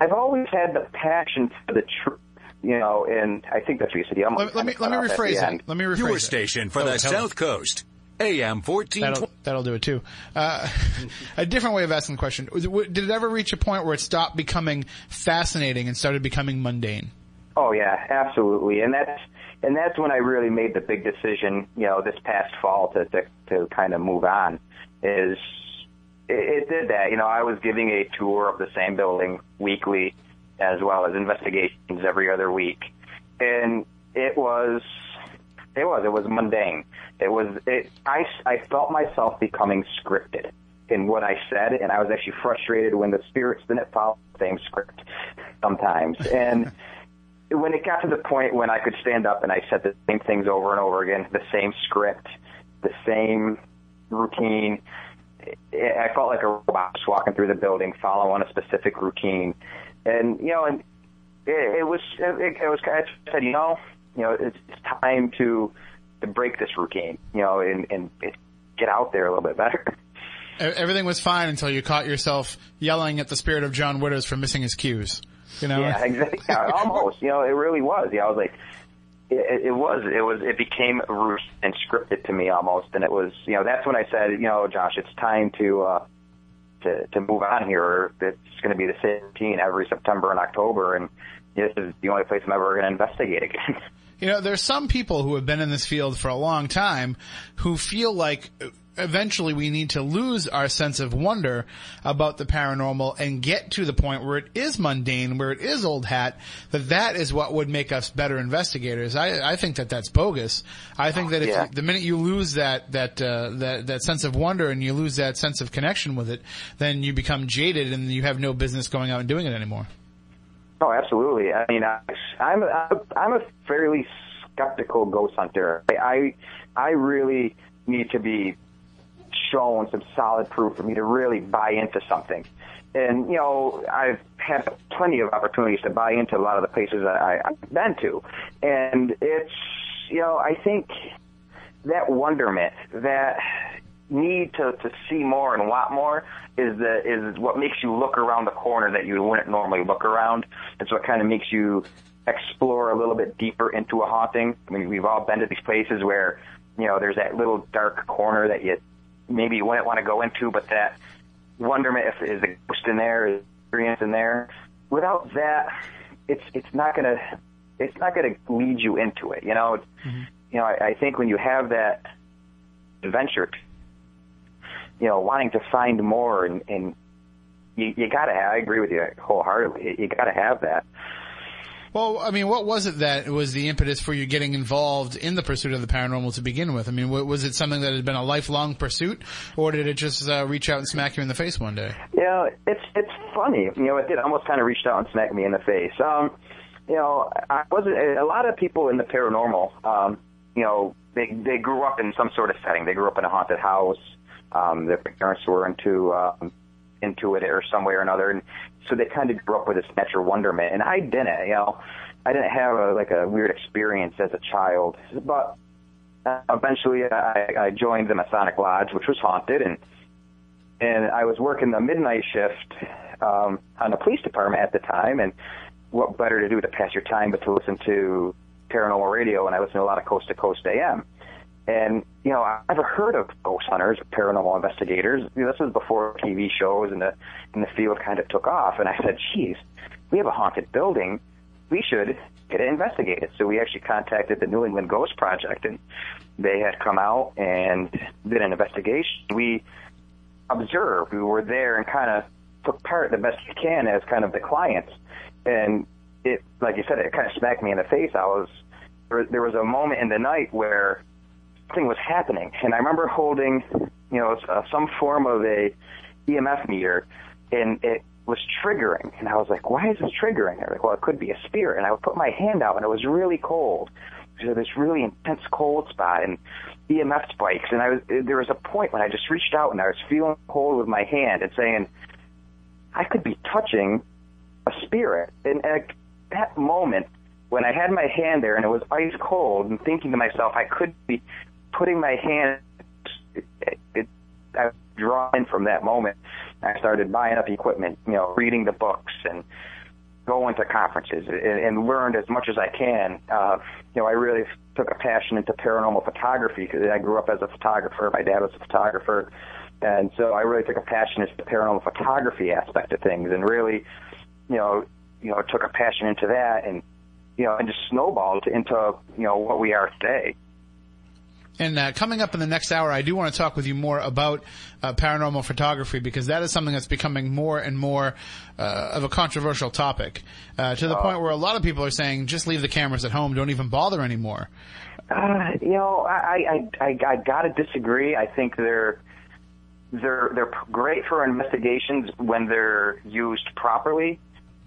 I've always had the passion for the truth, you know, and I think that's what you said. Let, let me let me cut off at rephrase the it. end. Let me rephrase Your it. station for Oh, the tell- South Coast. AM 14. That'll, that'll do it too. Uh, [LAUGHS] a different way of asking the question. Did it ever reach a point where it stopped becoming fascinating and started becoming mundane? Oh yeah, absolutely, and that's and that's when I really made the big decision, you know, this past fall to to, to kind of move on. Is it, it did that, you know, I was giving a tour of the same building weekly, as well as investigations every other week, and it was it was it was mundane. It was it. I I felt myself becoming scripted in what I said, and I was actually frustrated when the spirits didn't follow the same script sometimes, [LAUGHS] and when it got to the point when I could stand up and I said the same things over and over again, the same script, the same routine, I felt like a robot just walking through the building, following a specific routine, and you know, and it, it was it, it was I said, you know, you know, it's, it's time to to break this routine, you know, and and get out there a little bit better. [LAUGHS] Everything was fine until you caught yourself yelling at the spirit of John Widders for missing his cues. You know? Yeah, exactly. Yeah, [LAUGHS] almost. You know, it really was. Yeah, I was like, it, it was. It was. It became root and scripted to me almost, and it was. You know, that's when I said, you know, Josh, it's time to uh, to to move on here. It's going to be the same routine every September and October, and this is the only place I'm ever going to investigate again. [LAUGHS] You know, there's some people who have been in this field for a long time who feel like eventually we need to lose our sense of wonder about the paranormal and get to the point where it is mundane, where it is old hat, that that is what would make us better investigators. I, I think that that's bogus. I think that if Yeah. the minute you lose that, that, uh, that, that sense of wonder and you lose that sense of connection with it, then you become jaded and you have no business going out and doing it anymore. Oh, absolutely. I mean, I, I'm a, I'm a fairly skeptical ghost hunter. I I really need to be shown some solid proof for me to really buy into something. And you know, I've had plenty of opportunities to buy into a lot of the places that I, I've been to, and it's you know, I think that wonderment, that need to, to see more and want more is the is what makes you look around the corner that you wouldn't normally look around. It's what kind of makes you explore a little bit deeper into a haunting. I mean, we've all been to these places where you know there's that little dark corner that you maybe you wouldn't want to go into, but that wonderment if is a ghost in there, is experience in there. Without that, it's it's not gonna it's not gonna lead you into it. You know, It's- mm-hmm. you know. I, I think when you have that adventure, you know, wanting to find more and, and you, you gotta have, I agree with you wholeheartedly. You, gotta have that. Well, I mean, what was it that was the impetus for you getting involved in the pursuit of the paranormal to begin with? I mean, was it something that had been a lifelong pursuit, or did it just uh, reach out and smack you in the face one day? You know, it's it's funny. You know, it did almost kind of reached out and smacked me in the face. Um, you know, I wasn't a lot of people in the paranormal. Um, you know, they they grew up in some sort of setting. They grew up in a haunted house. Um, their parents were into um, into it or some way or another, and so they kind of grew up with this natural wonderment. And I didn't. You know, I didn't have a, like a weird experience as a child, but uh, eventually I, I joined the Masonic Lodge, which was haunted, and and I was working the midnight shift um, on the police department at the time, and what better to do to pass your time but to listen to paranormal radio, and I listened to a lot of Coast to Coast AM. And you know, I never heard of ghost hunters, paranormal investigators. You know, this was before TV shows and the and the field kind of took off. And I said, "Geez, we have a haunted building. We should get it investigated." So we actually contacted the New England Ghost Project, and they had come out and did an investigation. We observed. We were there and kind of took part the best we can as kind of the clients. And it, like you said, it kind of smacked me in the face. I was there, there was a moment in the night where something was happening. And I remember holding, you know, uh, some form of a EMF meter, and it was triggering. And I was like, why is this triggering? They're like, well, it could be a spirit. And I would put my hand out, and it was really cold. So this really intense cold spot and EMF spikes. And I was there was a point when I just reached out and I was feeling cold with my hand and saying, I could be touching a spirit. And at that moment, when I had my hand there and it was ice cold, and thinking to myself, I could be putting my hand. It, it, I was drawn from that moment. I started buying up equipment, you know, reading the books and going to conferences and, and learned as much as I can. Uh, you know, I really took a passion into paranormal photography because I grew up as a photographer. My dad was a photographer. And so I really took a passion into the paranormal photography aspect of things and really, you know, you know, took a passion into that and, you know, and just snowballed into, you know, what we are today. And uh, coming up in the next hour, I do want to talk with you more about uh, paranormal photography because that is something that's becoming more and more uh, of a controversial topic uh, to the point where a lot of people are saying, just leave the cameras at home, don't even bother anymore. Uh, you know, I, I, I, I gotta disagree. I think they're, they're, they're great for investigations when they're used properly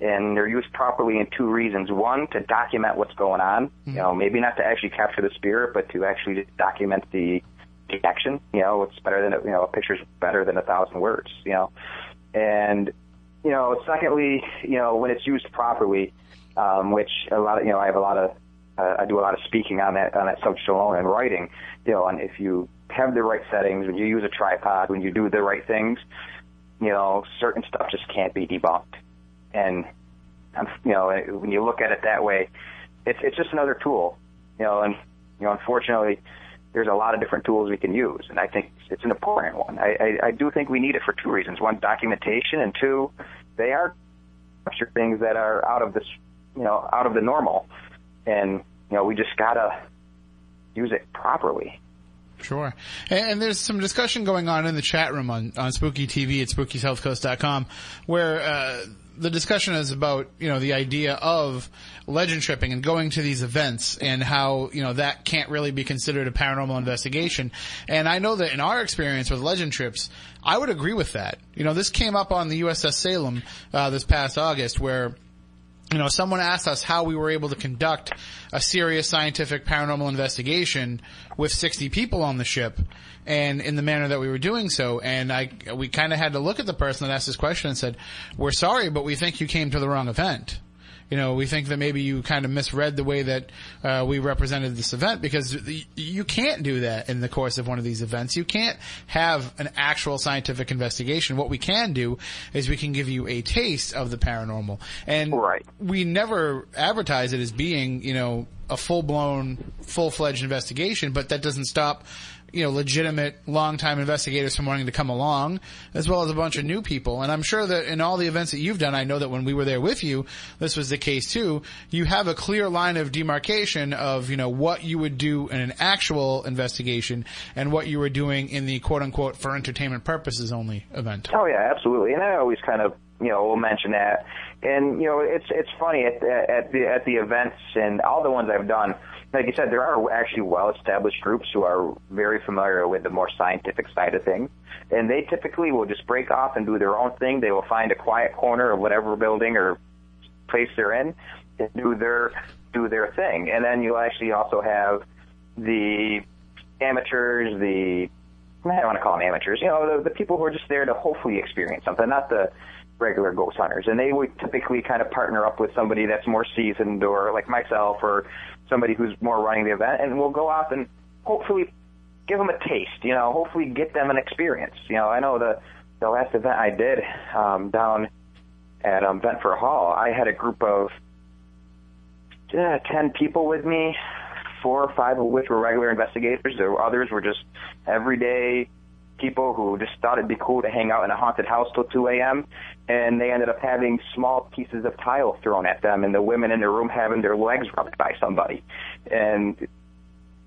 and they're used properly in two reasons. One, to document what's going on. Mm-hmm. You know, maybe not to actually capture the spirit, but to actually document the the action. You know, it's better than you know a picture's better than a thousand words. You know, and you know, secondly, you know, when it's used properly, um, which a lot of you know, I have a lot of uh, I do a lot of speaking on that on that subject alone and writing. You know, and if you have the right settings, when you use a tripod, when you do the right things, you know, certain stuff just can't be debunked and you know when you look at it that way, it's it's just another tool, you know, and you know unfortunately there's a lot of different tools we can use, and I think it's an important one. I, I, I do think we need it for two reasons: one, documentation, and two, they are things that are out of this, you know, out of the normal, and you know we just gotta use it properly. Sure. And, and, there's some discussion going on in the chat room on, on Spooky TV at SpookySouthCoast.com where uh, the discussion is about you know the idea of legend tripping and going to these events and how you know that can't really be considered a paranormal investigation. And I know that in our experience with legend trips, I would agree with that. You know, this came up on the USS Salem uh, this past August where you know, someone asked us how we were able to conduct a serious scientific paranormal investigation with 60 people on the ship and in the manner that we were doing so. And I, we kind of had to look at the person that asked this question and said, we're sorry, but we think you came to the wrong event you know, we think that maybe you kind of misread the way that uh, we represented this event because you can't do that in the course of one of these events. You can't have an actual scientific investigation. What we can do is we can give you a taste of the paranormal, and right. we never advertise it as being, you know, a full blown, full fledged investigation. But that doesn't stop you know, legitimate long-time investigators from wanting to come along, as well as a bunch of new people. And I'm sure that in all the events that you've done, I know that when we were there with you, this was the case too. You have a clear line of demarcation of, you know, what you would do in an actual investigation and what you were doing in the quote-unquote for entertainment purposes only event. Oh yeah, absolutely. And I always kind of, you know, will mention that. And you know, it's it's funny at at the at the events and all the ones I've done like you said, there are actually well-established groups who are very familiar with the more scientific side of things, and they typically will just break off and do their own thing. They will find a quiet corner of whatever building or place they're in and do their do their thing. And then you'll actually also have the amateurs, the I don't want to call them amateurs, you know, the, the people who are just there to hopefully experience something, not the regular ghost hunters. And they would typically kind of partner up with somebody that's more seasoned or like myself or somebody who's more running the event, and we'll go out and hopefully give them a taste. You know, hopefully get them an experience. You know, I know the the last event I did um, down at um, Ventfort Hall, I had a group of uh, ten people with me, four or five of which were regular investigators. Were others were just everyday people who just thought it'd be cool to hang out in a haunted house till 2 a.m. And they ended up having small pieces of tile thrown at them, and the women in the room having their legs rubbed by somebody. And,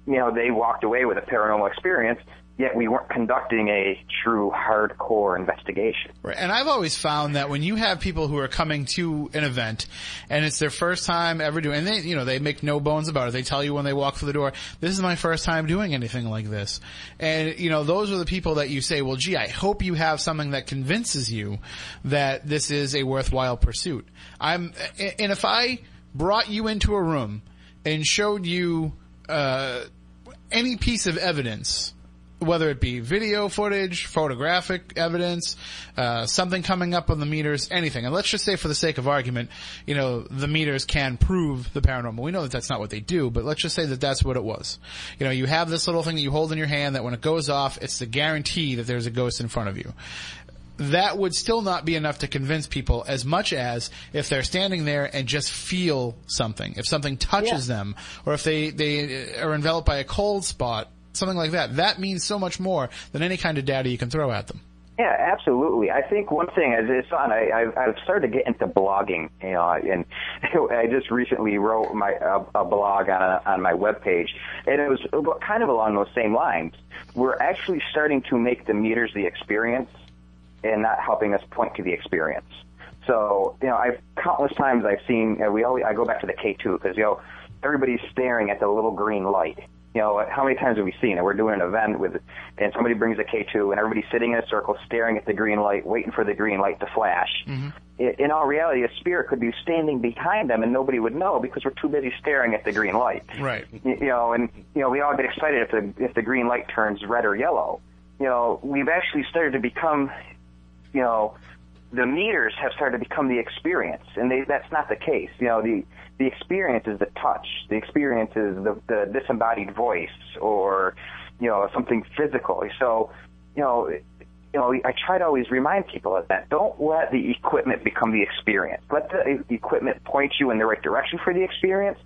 you know, they walked away with a paranormal experience, yet we weren't conducting a true hardcore investigation. Right. And I've always found that when you have people who are coming to an event and it's their first time ever doing, and they, you know, they make no bones about it. They tell you when they walk through the door, this is my first time doing anything like this. And, you know, those are the people that you say, well, gee, I hope you have something that convinces you that this is a worthwhile pursuit. I'm, and if I brought you into a room and showed you, uh, any piece of evidence whether it be video footage, photographic evidence, uh, something coming up on the meters, anything. And let's just say for the sake of argument, you know, the meters can prove the paranormal. We know that that's not what they do, but let's just say that that's what it was. You know, you have this little thing that you hold in your hand that when it goes off, it's the guarantee that there's a ghost in front of you that would still not be enough to convince people as much as if they're standing there and just feel something. If something touches Yeah. them, or if they, they are enveloped by a cold spot, something like that. That means so much more than any kind of data you can throw at them. Yeah, absolutely. I think one thing as it's on, I, I've, started to get into blogging, you know, and [LAUGHS] I just recently wrote my a, a blog on a, on my webpage, and it was kind of along those same lines. We're actually starting to make the meters the experience, and not helping us point to the experience. So, you know, I've countless times I've seen. We always I go back to the K2 because you know everybody's staring at the little green light. You know, how many times have we seen it? We're doing an event with, and somebody brings a K2, and everybody's sitting in a circle, staring at the green light, waiting for the green light to flash. Mm-hmm. I- In all reality, a spirit could be standing behind them, and nobody would know because we're too busy staring at the green light. Right. You you know, and you know, we all get excited if the if the green light turns red or yellow. You know, we've actually started to become, you know, the meters have started to become the experience, and they, that's not the case. You know, the the experience is the touch. The experience is the, the disembodied voice, or you know, something physical. So, you know, you know, I try to always remind people of that. Don't let the equipment become the experience. Let the equipment point you in the right direction for the experience,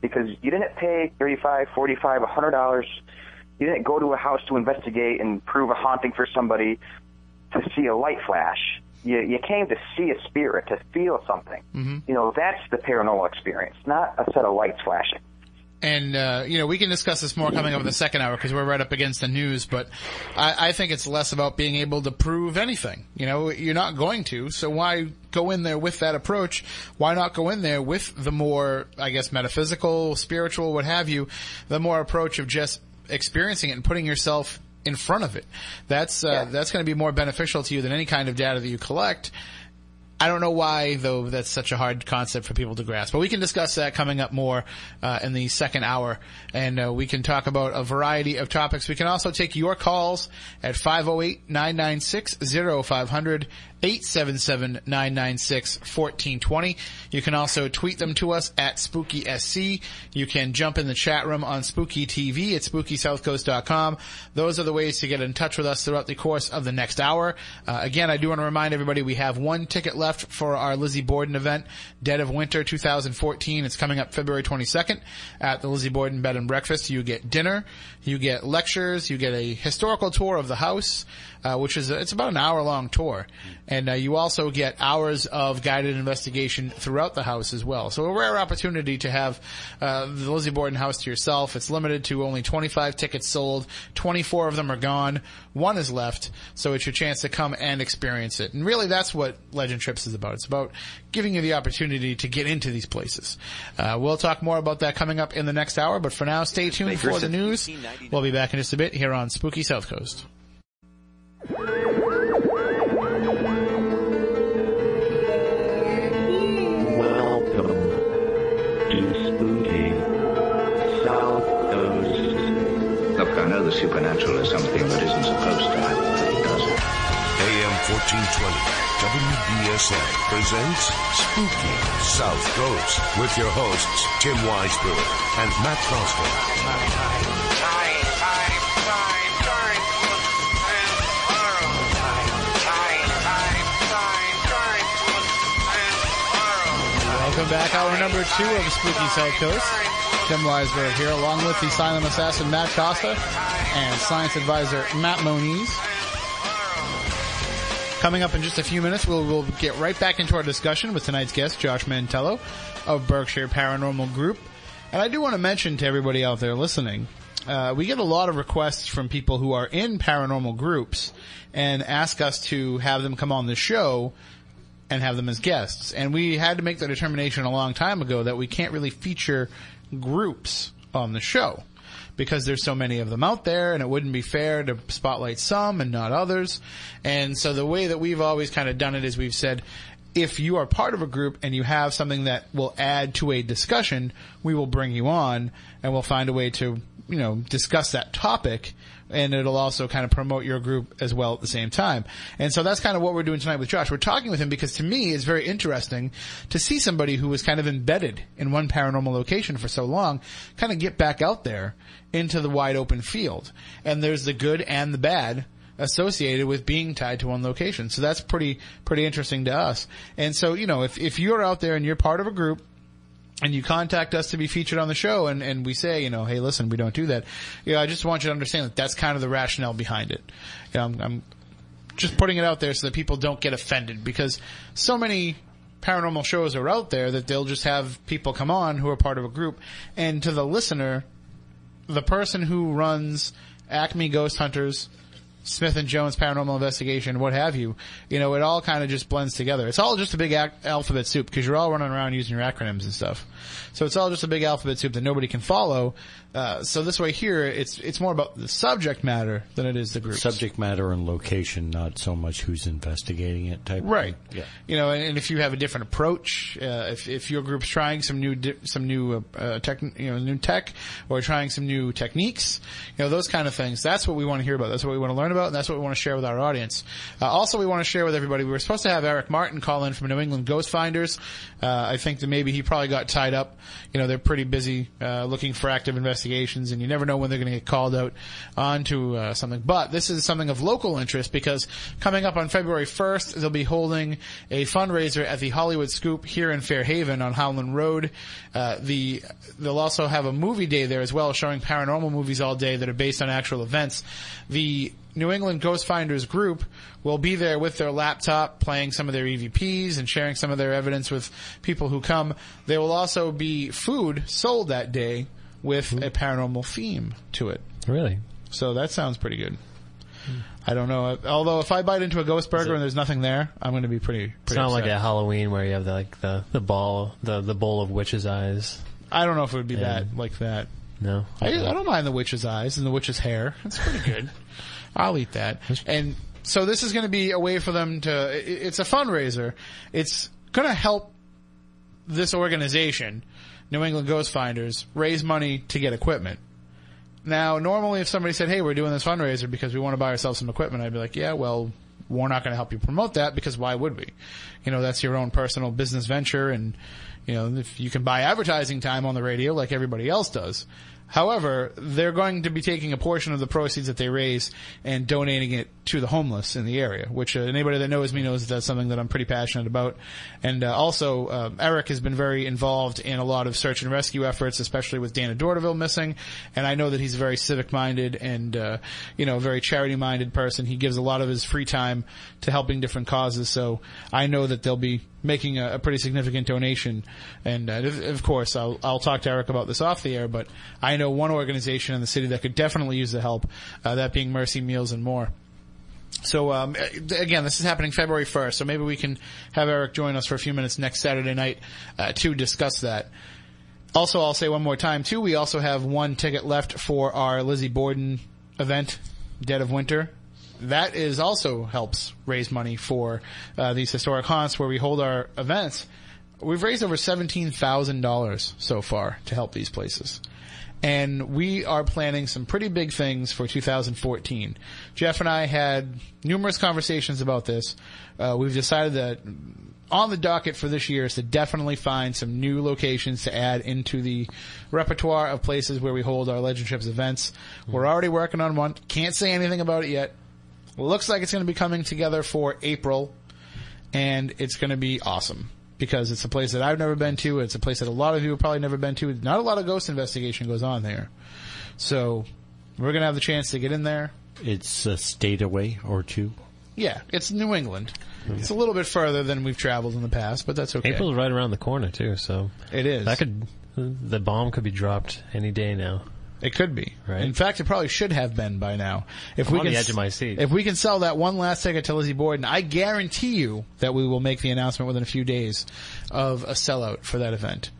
because you didn't pay thirty-five, forty-five, a hundred dollars. You didn't go to a house to investigate and prove a haunting for somebody to see a light flash. You, you came to see a spirit, to feel something. Mhm. You know, that's the paranormal experience, not a set of lights flashing. And, uh, you know, we can discuss this more coming up in the second hour because we're right up against the news, but I, I think it's less about being able to prove anything. You know, you're not going to, so why go in there with that approach? Why not go in there with the more, I guess, metaphysical, spiritual, what have you, the more approach of just experiencing it and putting yourself in front of it. That's, uh, that's going to be more beneficial to you than any kind of data that you collect. I don't know why, though, that's such a hard concept for people to grasp. But we can discuss that coming up more uh, in the second hour, and uh, we can talk about a variety of topics. We can also take your calls at 508-996-0500, 877-996-1420. You can also tweet them to us at SpookySC. You can jump in the chat room on Spooky TV at SpookySouthCoast.com. Those are the ways to get in touch with us throughout the course of the next hour. Uh, again, I do want to remind everybody we have one ticket left for our Lizzie Borden event, Dead of Winter 2014. It's coming up February 22nd at the Lizzie Borden Bed and Breakfast. You get dinner, you get lectures, you get a historical tour of the house, uh, which is, a, it's about an hour long tour. And uh, you also get hours of guided investigation throughout the house as well. So a rare opportunity to have uh, the Lizzie Borden house to yourself. It's limited to only 25 tickets sold. 24 of them are gone. One is left. So it's your chance to come and experience it. And really that's what Legend Trips is about. It's about giving you the opportunity to get into these places. Uh, we'll talk more about that coming up in the next hour. But for now, stay tuned for the news. We'll be back in just a bit here on Spooky South Coast. Welcome to Spooky South Coast. I know the supernatural is something that isn't supposed to happen, but it does. AM 1420 WBSM presents Spooky South Coast with your hosts Tim Weisberg and Matt Costa. Welcome back. Hour number two of Spooky South Coast. Tim Weisberg here, along with the silent assassin Matt Costa and science advisor Matt Moniz. Coming up in just a few minutes, we'll, we'll get right back into our discussion with tonight's guest, Josh Mantello of Berkshire Paranormal Group. And I do want to mention to everybody out there listening uh, we get a lot of requests from people who are in paranormal groups and ask us to have them come on the show and have them as guests. And we had to make the determination a long time ago that we can't really feature groups on the show because there's so many of them out there and it wouldn't be fair to spotlight some and not others. And so the way that we've always kind of done it is we've said, if you are part of a group and you have something that will add to a discussion, we will bring you on and we'll find a way to, you know, discuss that topic and it'll also kind of promote your group as well at the same time. And so that's kind of what we're doing tonight with Josh. We're talking with him because to me it's very interesting to see somebody who was kind of embedded in one paranormal location for so long kind of get back out there into the wide open field. And there's the good and the bad associated with being tied to one location. So that's pretty, pretty interesting to us. And so, you know, if, if you're out there and you're part of a group and you contact us to be featured on the show and, and we say, you know, hey, listen, we don't do that. You know, I just want you to understand that that's kind of the rationale behind it. You know, I'm, I'm just putting it out there so that people don't get offended because so many paranormal shows are out there that they'll just have people come on who are part of a group and to the listener, the person who runs Acme Ghost Hunters, Smith and Jones Paranormal Investigation, what have you, you know, it all kind of just blends together. It's all just a big ac- alphabet soup because you're all running around using your acronyms and stuff. So it's all just a big alphabet soup that nobody can follow. Uh, so this way here, it's it's more about the subject matter than it is the group. Subject matter and location, not so much who's investigating it. Type. Right. Thing. Yeah. You know, and, and if you have a different approach, uh, if if your group's trying some new di- some new uh, uh, tech, you know, new tech, or trying some new techniques, you know, those kind of things. That's what we want to hear about. That's what we want to learn about, and that's what we want to share with our audience. Uh, also, we want to share with everybody. We were supposed to have Eric Martin call in from New England Ghost Finders. Uh, I think that maybe he probably got tied up. You know, they're pretty busy uh, looking for active investigations, and you never know when they're going to get called out onto uh, something. But this is something of local interest because coming up on February 1st, they'll be holding a fundraiser at the Hollywood Scoop here in Fairhaven on Howland Road. Uh, the they'll also have a movie day there as well, showing paranormal movies all day that are based on actual events. The New England Ghost Finders group will be there with their laptop playing some of their EVPs and sharing some of their evidence with people who come. There will also be food sold that day with mm-hmm. a paranormal theme to it. Really? So that sounds pretty good. Hmm. I don't know. Uh, although if I bite into a ghost burger and there's nothing there, I'm going to be pretty. It's pretty not like a Halloween where you have the, like the the ball, the the bowl of witch's eyes. I don't know if it would be Yeah. that like that. No, I, I don't mind the witch's eyes and the witch's hair. It's pretty good. [LAUGHS] I'll eat that. And so this is going to be a way for them to. It's a fundraiser. It's going to help this organization, New England Ghost Finders, raise money to get equipment. Now, normally, if somebody said, "Hey, we're doing this fundraiser because we want to buy ourselves some equipment," I'd be like, "Yeah, well." We're not going to help you promote that because why would we? You know, that's your own personal business venture and, you know, if you can buy advertising time on the radio like everybody else does. However, they're going to be taking a portion of the proceeds that they raise and donating it to the homeless in the area, which uh, anybody that knows me knows that that's something that I'm pretty passionate about. And uh, also, uh, Eric has been very involved in a lot of search and rescue efforts, especially with Dana Dorderville missing. And I know that he's a very civic minded and, uh, you know, very charity minded person. He gives a lot of his free time to helping different causes. So I know that they'll be making a, a pretty significant donation. And uh, of, of course, I'll, I'll talk to Eric about this off the air, but I know one organization in the city that could definitely use the help, uh, that being Mercy Meals and More. So um, again, this is happening February 1st, so maybe we can have Eric join us for a few minutes next Saturday night uh, to discuss that. Also, I'll say one more time too. We also have one ticket left for our Lizzie Borden event, Dead of Winter. That is also helps raise money for uh, these historic haunts where we hold our events. We've raised over seventeen thousand dollars so far to help these places, and we are planning some pretty big things for 2014. Jeff and I had numerous conversations about this. Uh, we've decided that on the docket for this year is to definitely find some new locations to add into the repertoire of places where we hold our Legend Trips events. We're already working on one. Can't say anything about it yet. Looks like it's going to be coming together for April, and it's going to be awesome because it's a place that I've never been to. It's a place that a lot of you have probably never been to. Not a lot of ghost investigation goes on there, so we're going to have the chance to get in there. It's a state away or two. Yeah, it's New England. It's a little bit further than we've traveled in the past, but that's okay. April's right around the corner too, so It is. that could the bomb could be dropped any day now. It could be. Right. In fact, it probably should have been by now. If I'm we on can, the edge of my seat. If we can sell that one last ticket to Lizzie Borden, I guarantee you that we will make the announcement within a few days of a sellout for that event.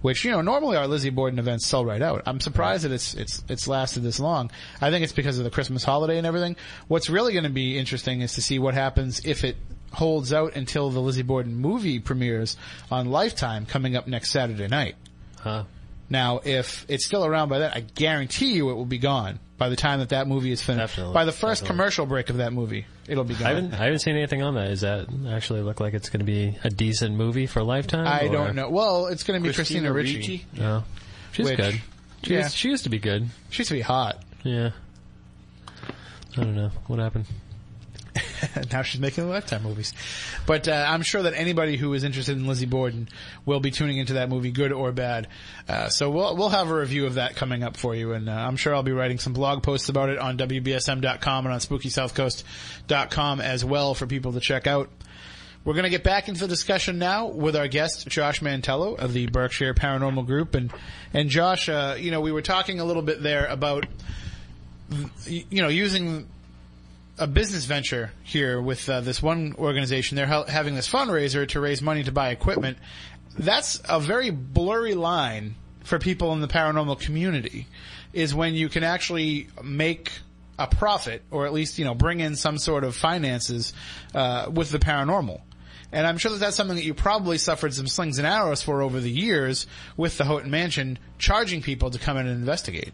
Which you know, normally our Lizzie Borden events sell right out. I'm surprised that it's it's it's lasted this long. I think it's because of the Christmas holiday and everything. What's really going to be interesting is to see what happens if it holds out until the Lizzie Borden movie premieres on Lifetime coming up next Saturday night. Huh. Now, if it's still around by then, I guarantee you it will be gone by the time that that movie is finished. Definitely, by the first definitely. commercial break of that movie, it'll be gone. I haven't I haven't seen anything on that. Does that actually look like it's going to be a decent movie for Lifetime? I or- don't know. Well, it's going to be Christina, Christina Ricci. No, she's Which- good. She, yeah. used, she used to be good. She used to be hot. Yeah. I don't know what happened. [LAUGHS] now she's making Lifetime movies. But uh, I'm sure that anybody who is interested in Lizzie Borden will be tuning into that movie, good or bad. Uh, so we'll we'll have a review of that coming up for you, and uh, I'm sure I'll be writing some blog posts about it on WBSM.com and on SpookySouthCoast.com as well for people to check out. We're going to get back into the discussion now with our guest Josh Mantello of the Berkshire Paranormal Group, and and Josh, uh, you know, we were talking a little bit there about you know using a business venture here with uh, this one organization. They're hel- having this fundraiser to raise money to buy equipment. That's a very blurry line for people in the paranormal community. Is when you can actually make a profit, or at least you know bring in some sort of finances uh, with the paranormal. And I'm sure that that's something that you probably suffered some slings and arrows for over the years with the Houghton Mansion, charging people to come in and investigate.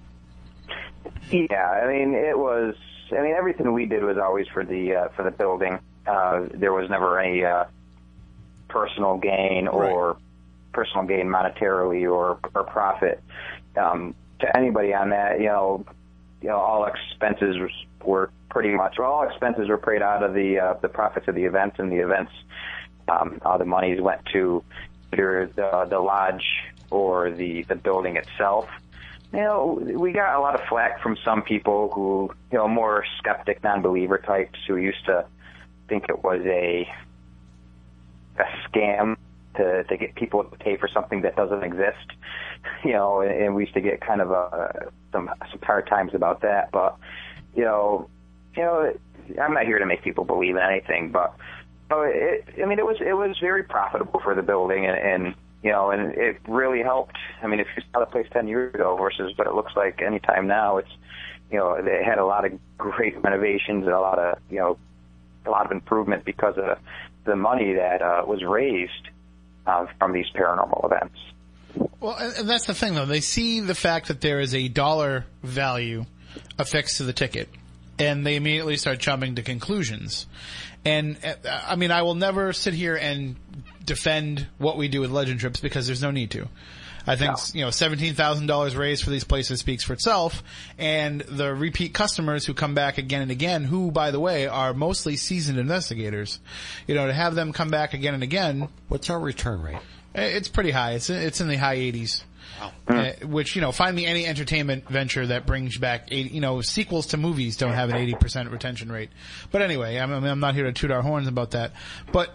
Yeah, I mean, it was. I mean, everything we did was always for the uh, for the building. Uh, there was never any uh, personal gain or personal gain monetarily or or profit um, to anybody on that. You know, you know, all expenses were pretty much well, all expenses were paid out of the uh, the profits of the events, and the events um, all the monies went to either the the lodge or the the building itself you know, we got a lot of flack from some people who, you know, more skeptic, non-believer types who used to think it was a a scam to to get people to pay for something that doesn't exist. [LAUGHS] You know, and, and we used to get kind of a some some hard times about that. But you know, you know, I'm not here to make people believe in anything, but oh, it, I mean, it was it was very profitable for the building, and, and you know, and it really helped. I mean, if you saw the place ten years ago versus what it looks like anytime now, it's you know, they had a lot of great renovations and a lot of you know, a lot of improvement because of the money that uh, was raised uh, from these paranormal events. Well, and that's the thing, though. They see the fact that there is a dollar value affixed to the ticket, and they immediately start jumping to conclusions. And uh, I mean, I will never sit here and defend what we do with Legend Trips because there's no need to. I think you know seventeen thousand dollars raised for these places speaks for itself, and the repeat customers who come back again and again, who by the way are mostly seasoned investigators, you know, to have them come back again and again. What's our return rate? It's pretty high. It's it's in the high 80s. Uh, which you know, find me any entertainment venture that brings back 80, you know sequels to movies don't have an 80% retention rate. But anyway, I'm, I'm not here to toot our horns about that. But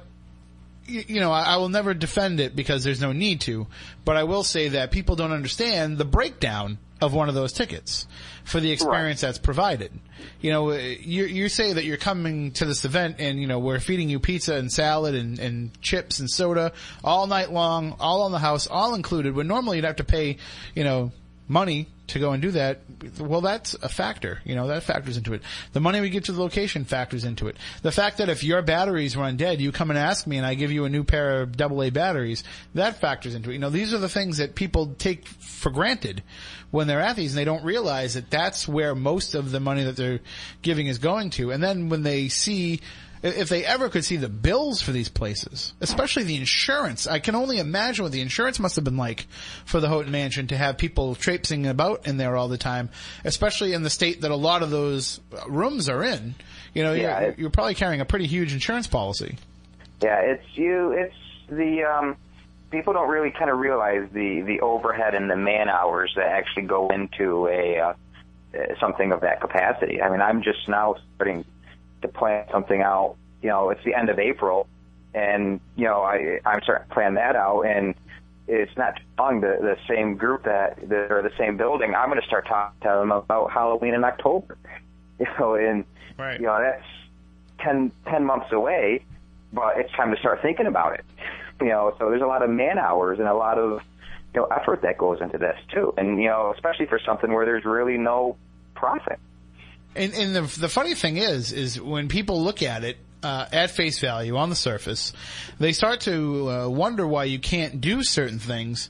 you know, I will never defend it because there's no need to. But I will say that people don't understand the breakdown of one of those tickets for the experience that's provided. You know, you you say that you're coming to this event and you know we're feeding you pizza and salad and, and chips and soda all night long, all on the house, all included. When normally you'd have to pay, you know, money to go and do that. Well, that's a factor. You know, that factors into it. The money we give to the location factors into it. The fact that if your batteries run dead, you come and ask me and I give you a new pair of AA batteries, that factors into it. You know, these are the things that people take for granted when they're athletes and they don't realize that that's where most of the money that they're giving is going to. And then when they see if they ever could see the bills for these places, especially the insurance, I can only imagine what the insurance must have been like for the Houghton Mansion to have people traipsing about in there all the time, especially in the state that a lot of those rooms are in. You know, Yeah, you're, you're probably carrying a pretty huge insurance policy. Yeah, it's you. It's the um, people don't really kind of realize the the overhead and the man hours that actually go into a uh, uh, something of that capacity. I mean, I'm just now starting to plan something out. You know, it's the end of April, and you know, I I'm starting to plan that out, and it's not among the the same group that that are the same building, I'm going to start talking to them about Halloween in October. [LAUGHS] You know, and right. you know that's ten ten months away, but it's time to start thinking about it. You know, so there's a lot of man hours and a lot of you know effort that goes into this too, and you know especially for something where there's really no profit. And, and the the funny thing is, is when people look at it uh, at face value on the surface, they start to uh, wonder why you can't do certain things.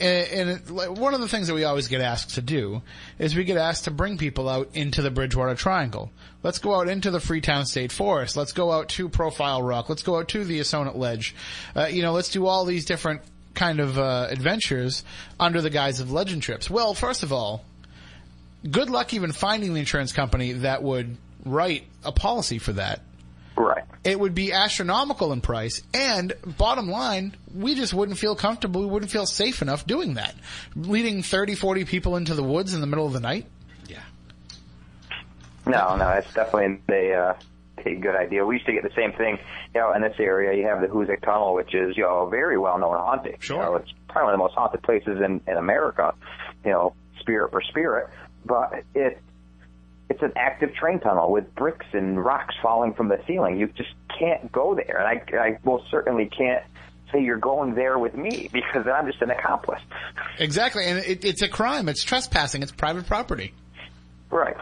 And, and it, like, one of the things that we always get asked to do is we get asked to bring people out into the Bridgewater Triangle. Let's go out into the Freetown State Forest. Let's go out to Profile Rock. Let's go out to the Assonet Ledge. Uh, you know, let's do all these different kind of uh, adventures under the guise of legend trips. Well, first of all, good luck even finding the insurance company that would write a policy for that. Right. It would be astronomical in price, and bottom line, we just wouldn't feel comfortable, we wouldn't feel safe enough doing that. Leading 30, 40 people into the woods in the middle of the night? No, no, it's definitely a, uh, a good idea. We used to get the same thing, you know, in this area. You have the Hoosac Tunnel, which is, you know, very well known haunting. Sure. You know, it's probably one of the most haunted places in, in America, you know, spirit for spirit. But it, it's an active train tunnel with bricks and rocks falling from the ceiling. You just can't go there. And I, I most certainly can't say you're going there with me [LAUGHS] because I'm just an accomplice. Exactly, and it, it's a crime. It's trespassing. It's private property. Right.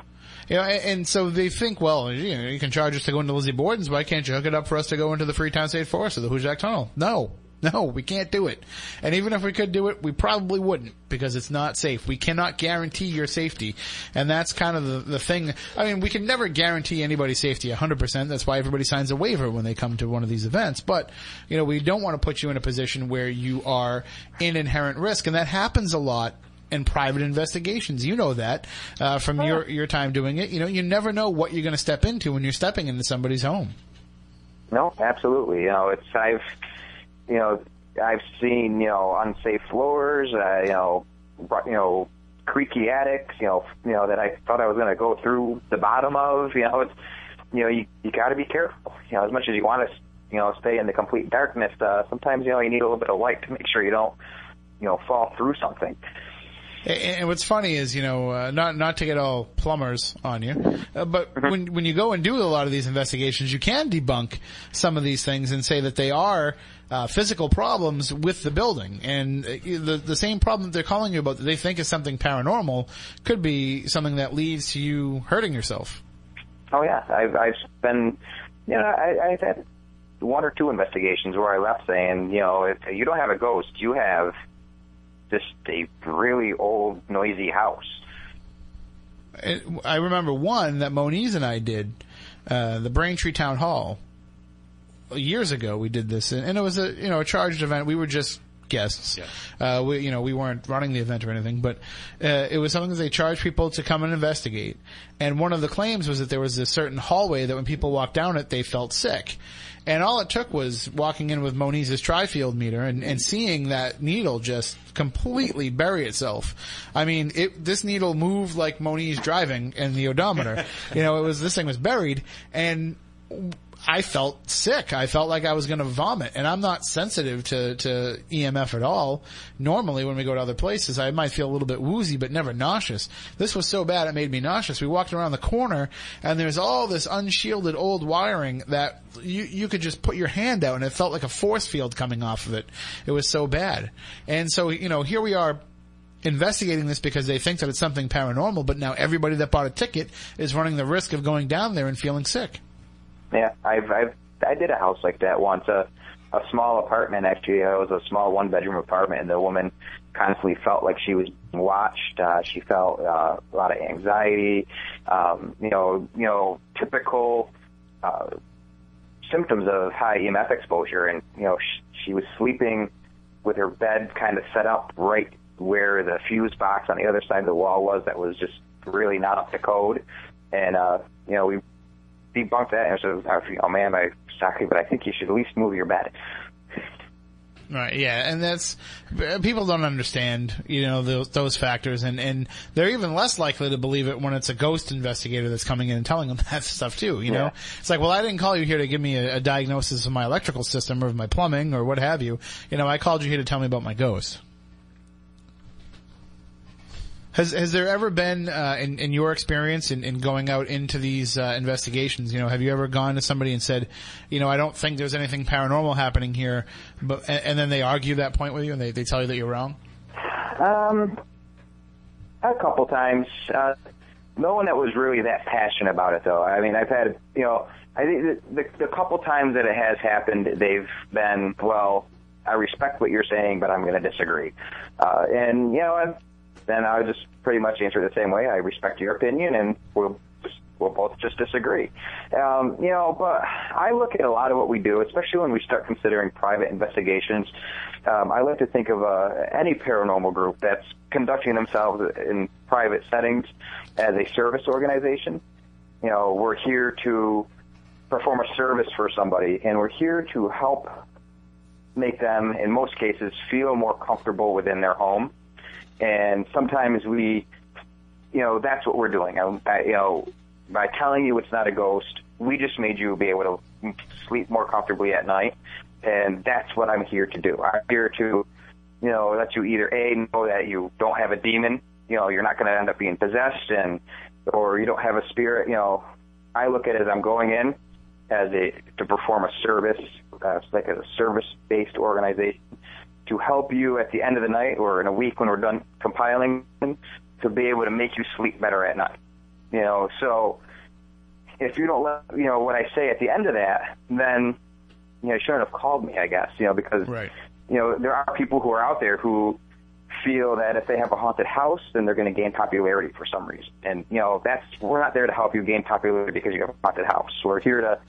You know, and, and so they think, well, you know, you can charge us to go into Lizzie Borden's. Why can't you hook it up for us to go into the Freetown State Forest or the Hoosac Tunnel? No. No, we can't do it. And even if we could do it, we probably wouldn't because it's not safe. We cannot guarantee your safety. And that's kind of the, the thing. I mean, we can never guarantee anybody's safety 100%. That's why everybody signs a waiver when they come to one of these events. But, you know, we don't want to put you in a position where you are in inherent risk. And that happens a lot in private investigations. You know that uh, from your your time doing it. You know, you never know what you're going to step into when you're stepping into somebody's home. No, absolutely. You know, it's I've you know I've seen you know unsafe floors. Uh, you know, you know creaky attics. You know, you know that I thought I was going to go through the bottom of. You know, it's you know you you got to be careful. You know, as much as you want to you know stay in the complete darkness, uh, sometimes you know you need a little bit of light to make sure you don't you know fall through something. And, what's funny is, you know, uh, not not to get all plumbers on you, uh, but when when you go and do a lot of these investigations, you can debunk some of these things and say that they are uh, physical problems with the building, and uh, the the same problem that they're calling you about that they think is something paranormal could be something that leads to you hurting yourself. Oh yeah, I've I've been, you know, I, I've had one or two investigations where I left saying, you know, if you don't have a ghost, you have just a really old, noisy house. It, I remember one that Moniz and I did, uh, the Braintree Town Hall. Years ago, we did this, and it was a you know a charged event. We were just guests. Uh, we you know we weren't running the event or anything, but uh, it was something that they charged people to come and investigate. And one of the claims was that there was a certain hallway that when people walked down it, they felt sick. And all it took was walking in with Moniz's trifield meter and, and seeing that needle just completely bury itself. I mean, it, this needle moved like Moniz driving in the odometer. [LAUGHS] you know, it was, this thing was buried and I felt sick. I felt like I was going to vomit, and I'm not sensitive to, to EMF at all. Normally, when we go to other places, I might feel a little bit woozy, but never nauseous. This was so bad it made me nauseous. We walked around the corner, and there's all this unshielded old wiring that you you could just put your hand out, and it felt like a force field coming off of it. It was so bad, and so you know here we are investigating this because they think that it's something paranormal, but now everybody that bought a ticket is running the risk of going down there and feeling sick. Yeah, I've I've I did a house like that once. A a small apartment actually. It was a small one bedroom apartment, and the woman constantly felt like she was watched. Uh, she felt uh, a lot of anxiety. Um, you know, you know, typical uh, symptoms of high EMF exposure, and you know, she, she was sleeping with her bed kind of set up right where the fuse box on the other side of the wall was. That was just really not up to code. And uh, you know, we debunked that and said, "Oh man, I'm sorry, but I think you should at least move your bed." Right. Yeah, and that's people don't understand, you know, those, those factors, and and they're even less likely to believe it when it's a ghost investigator that's coming in and telling them [LAUGHS] that stuff too. You know, Yeah. it's like, well, I didn't call you here to give me a, a diagnosis of my electrical system or of my plumbing or what have you. You know, I called you here to tell me about my ghost. Has has there ever been, uh, in in your experience in, in going out into these uh, investigations, you know, have you ever gone to somebody and said, you know, I don't think there's anything paranormal happening here, but and, and then they argue that point with you and they they tell you that you're wrong? Um, a couple times. Uh, no one that was really that passionate about it, though. I mean, I've had, you know, I think the, the, couple times that it has happened, they've been, well, I respect what you're saying, but I'm going to disagree. Uh, and, you know, I've, then I would just pretty much answer the same way. I respect your opinion, and we'll we'll both just disagree. Um, you know, but I look at a lot of what we do, especially when we start considering private investigations. Um, I like to think of uh, any paranormal group that's conducting themselves in private settings as a service organization. You know, we're here to perform a service for somebody, and we're here to help make them, in most cases, feel more comfortable within their home. And sometimes we, you know, that's what we're doing. I, I, you know, by telling you it's not a ghost, we just made you be able to sleep more comfortably at night. And that's what I'm here to do. I'm here to, you know, let you either A, know that you don't have a demon, you know, you're not going to end up being possessed and, or you don't have a spirit, you know, I look at it as I'm going in as a, to perform a service, uh, it's like a service-based organization to help you at the end of the night or in a week when we're done compiling to be able to make you sleep better at night. You know, so if you don't let, you know, what I say at the end of that, then, you know, you shouldn't have called me, I guess, you know, because, right. you know, there are people who are out there who feel that if they have a haunted house, then they're going to gain popularity for some reason. And, you know, that's, we're not there to help you gain popularity because you have a haunted house. We're here to,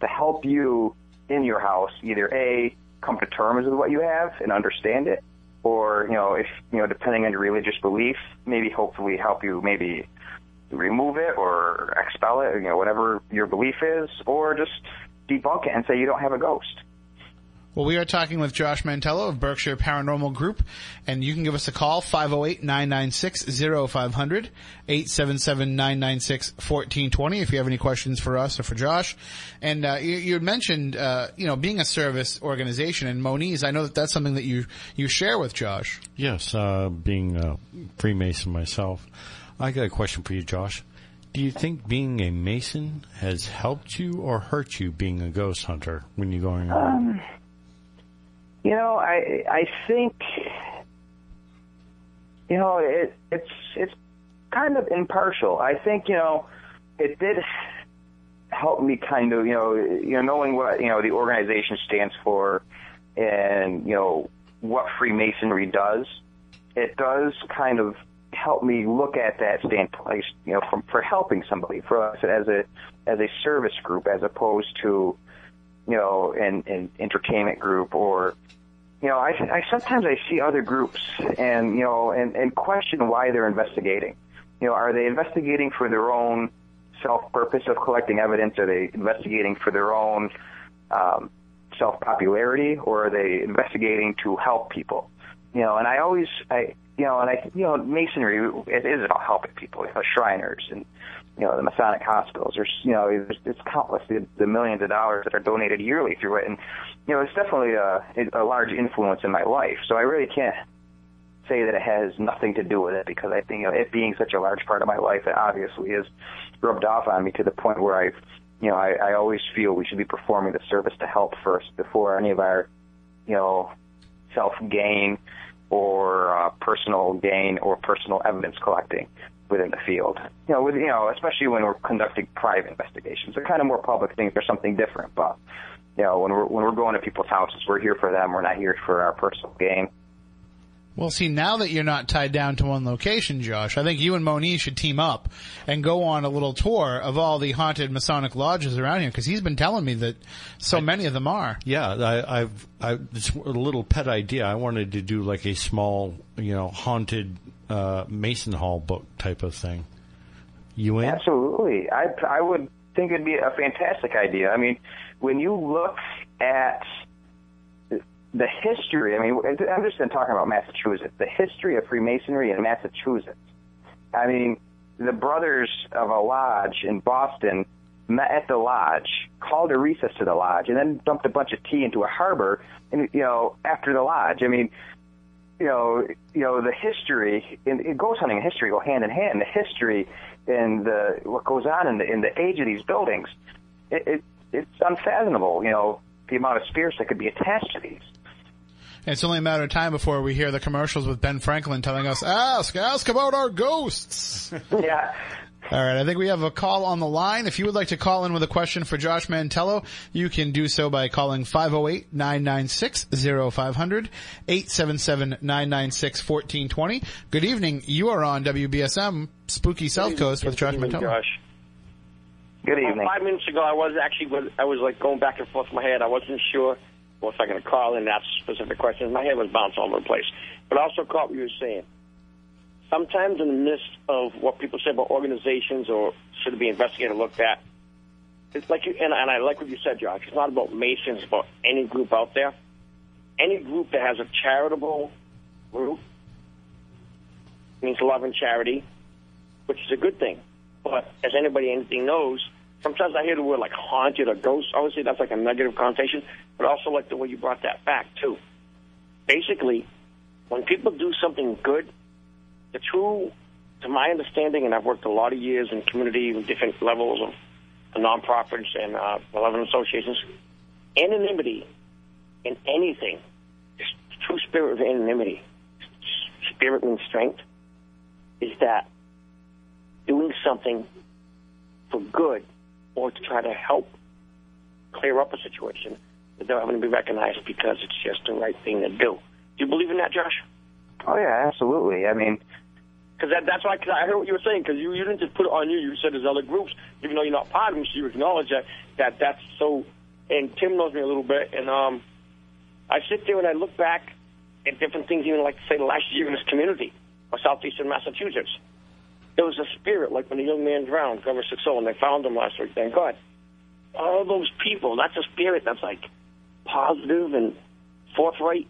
to help you in your house either A, come to terms with what you have and understand it, or, you know, if, you know, depending on your religious belief, maybe hopefully help you maybe remove it or expel it, you know, whatever your belief is, or just debunk it and say you don't have a ghost. Well, we are talking with Josh Mantello of Berkshire Paranormal Group, and you can give us a call, 508-996-0500, 877-996-1420 if you have any questions for us or for Josh. And uh, you, you mentioned, uh, you know, being a service organization, and Moniz, I know that that's something that you, you share with Josh. Yes, uh, being a Freemason myself, I got a question for you, Josh. Do you think being a Mason has helped you or hurt you being a ghost hunter when you're going around? Um, you know, I I think you know it it's it's kind of impartial. I think you know it did help me kind of you know you know knowing what you know the organization stands for and you know what Freemasonry does. It does kind of help me look at that standpoint, you know, from for helping somebody for us as a as a service group as opposed to you know an, an entertainment group or you know I, I sometimes I see other groups and you know and, and question why they're investigating. You know, are they investigating for their own self purpose of collecting evidence? Are they investigating for their own um, self popularity, or are they investigating to help people? You know, and I always I you know, and I, you know, masonry it is about helping people, you know, Shriners and you know the Masonic hospitals. There's, you know, there's, it's countless the, the millions of dollars that are donated yearly through it, and you know, it's definitely a, a large influence in my life. So I really can't say that it has nothing to do with it because I think you know, it being such a large part of my life, it obviously is rubbed off on me to the point where I, you know, I, I always feel we should be performing the service to help first before any of our, you know, self gain or uh, personal gain or personal evidence collecting within the field. You know, with you know, especially when we're conducting private investigations, they're kind of more public things. They're something different, but you know, when we're when we're going to people's houses, we're here for them. We're not here for our personal gain. Well, see, now that you're not tied down to one location, Josh, I think you and Moniz should team up and go on a little tour of all the haunted Masonic lodges around here, because he's been telling me that so many of them are. Yeah, I, I've, I, it's a little pet idea. I wanted to do like a small, you know, haunted uh, Mason Hall book type of thing. You in? Absolutely, I I would think it'd be a fantastic idea. I mean, when you look at the history. I mean, I'm just talking about Massachusetts. The history of Freemasonry in Massachusetts. I mean, the brothers of a lodge in Boston met at the lodge, called a recess to the lodge, and then dumped a bunch of tea into a harbor. And you know, after the lodge, I mean, you know, you know, the history and ghost hunting and history go hand in hand. The history and the what goes on in the in the age of these buildings, it, it it's unfathomable. You know, the amount of spirits that could be attached to these. It's only a matter of time before we hear the commercials with Ben Franklin telling us, ask, ask about our ghosts. [LAUGHS] yeah. All right, I think we have a call on the line. If you would like to call in with a question for Josh Mantello, you can do so by calling 508-996-0500, 877-996-1420. Good evening. You are on WBSM, Spooky South Coast with Josh evening, Mantello. Josh. Good About evening. five minutes ago, I was actually was, I was like going back and forth in my head. I wasn't sure was I going to call in that specific question. My head was bouncing all over the place. But I also caught what you were saying. Sometimes in the midst of what people say about organizations or should be investigated or looked at, it's like you, and, and I like what you said, Josh. It's not about Masons, it's about any group out there. Any group that has a charitable group means love and charity, which is a good thing. But as anybody anything knows, sometimes I hear the word like haunted or ghost. Obviously, that's like a negative connotation, but also like the way you brought that back too. Basically, when people do something good, the true, to my understanding, and I've worked a lot of years in community and different levels of nonprofits and uh, benevolent associations, anonymity in anything, true spirit of anonymity, spirit means strength, is that doing something for good or to try to help clear up a situation without having to be recognized because it's just the right thing to do. Do you believe in that, Josh? Oh yeah, absolutely. I mean, Because that, that's why cause I heard what you were saying. Because you, you didn't just put it on you. You said there's other groups, even though you're not part of them. So you acknowledge that that that's so. And Tim knows me a little bit, and um, I sit there and I look back at different things, even like say last year in this community or southeastern Massachusetts. There was a spirit, like when a young man drowned, Governor Sixo, and they found him last week. Thank God. All those people, that's a spirit that's like positive and forthright.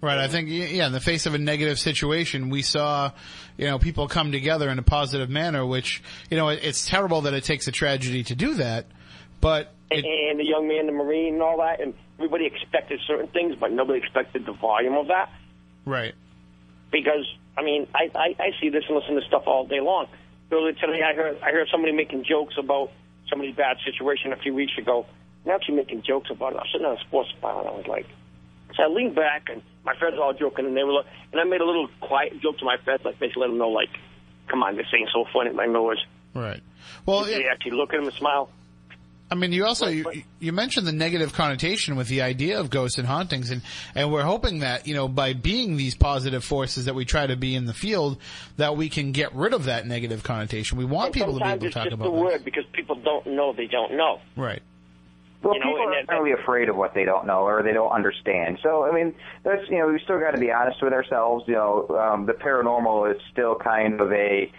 Right. I think, yeah, in the face of a negative situation, we saw, you know, people come together in a positive manner, which, you know, it's terrible that it takes a tragedy to do that, but and, and the young man, the Marine, and all that, and everybody expected certain things, but nobody expected the volume of that. Right. Because I mean, I, I I see this and listen to stuff all day long. Earlier today, I heard I heard somebody making jokes about somebody's bad situation a few weeks ago. And actually making jokes about it. I was sitting on a sports bar and I was like, so I leaned back and my friends were all joking and they were, and I made a little quiet joke to my friends, like basically let them know, like, come on, this ain't so funny. My nose. Right. Well, they actually look at him and smile. I mean, you also you, you mentioned the negative connotation with the idea of ghosts and hauntings, and and we're hoping that you know by being these positive forces that we try to be in the field, that we can get rid of that negative connotation. We want And people to be able to talk about the this. word because people don't know they don't know. Right. Well, You know, people and are that- really afraid of what they don't know or they don't understand. So, I mean, that's you know, we still got to be honest with ourselves. You know, um, the paranormal is still kind of a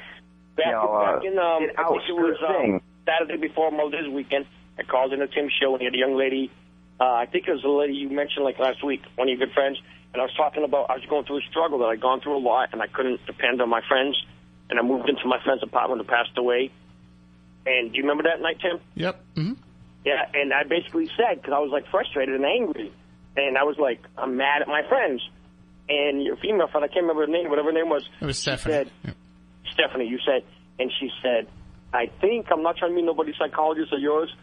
Back, you know uh, in, um, an I think it was outskirt thing. um, Saturday before Mother's Weekend. I called in a Tim show and he had a young lady. Uh, I think it was the lady you mentioned like last week, one of your good friends. And I was talking about I was going through a struggle that I'd gone through a lot and I couldn't depend on my friends. And I moved into my friend's apartment who passed away. And do you remember that night, Tim? Yep. hmm Yeah, and I basically said, because I was like frustrated and angry, and I was like, I'm mad at my friends. And your female friend, I can't remember her name, whatever her name was. It was she Stephanie. Said, Stephanie, you said, and she said, I think, I'm not trying to be nobody's psychologist or yours,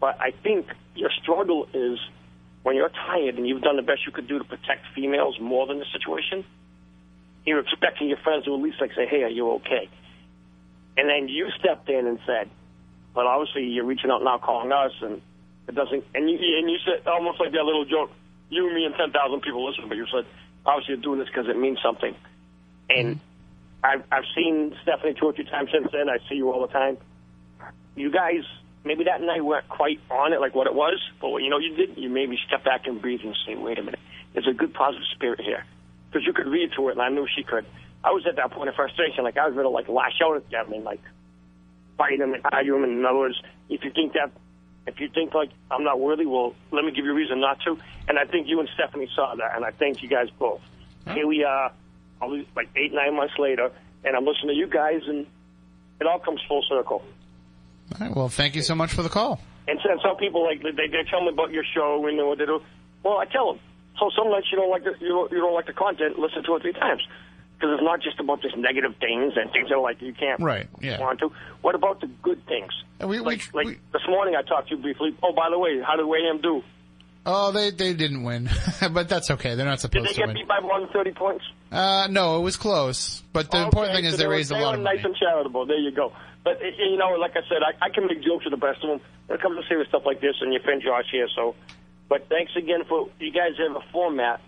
but I think your struggle is when you're tired and you've done the best you could do to protect females more than the situation, you're expecting your friends to at least like say, hey, are you okay? And then you stepped in and said, but obviously you're reaching out now calling us and it doesn't, and you, and you said almost like that little joke, you, and me, and 10,000 people listen, but you said, obviously you're doing this because it means something. And mm-hmm. I've, I've seen Stephanie two or three times since then. I see you all the time. You guys, maybe that night weren't quite on it like what it was, but what you know you did, you maybe step back and breathe and say, wait a minute, there's a good positive spirit here. Because you could read to it, and I knew she could. I was at that point of frustration, like I was ready to like lash out at them and like fight them and argue them. In other words, if you think that If you think like I'm not worthy, well, let me give you a reason not to. And I think you and Stephanie saw that, and I thank you guys both. Here we are, like eight, nine months later, and I'm listening to you guys, and it all comes full circle. All right, well, thank you so much for the call. And so- some people like they they tell me about your show and what they do. Well, I tell them. So some nights you don't like the you don't, you don't like the content. Listen two or three times because it's not just about just negative things and things that are like you can't Right, yeah. want to. What about the good things? And we, like like this morning I talked to you briefly. Oh, by the way, how did Wayham do? Oh, they they didn't win, [LAUGHS] but that's okay. They're not supposed to. Did they get win. beat by more than thirty points? Uh, no, it was close. But the important thing is so they were- raised a they lot were of nice and charitable. There you go. But you know, like I said, I, I can make jokes with the best of them when it comes to serious stuff like this. And your friend Josh here, so. But thanks again for you guys have a format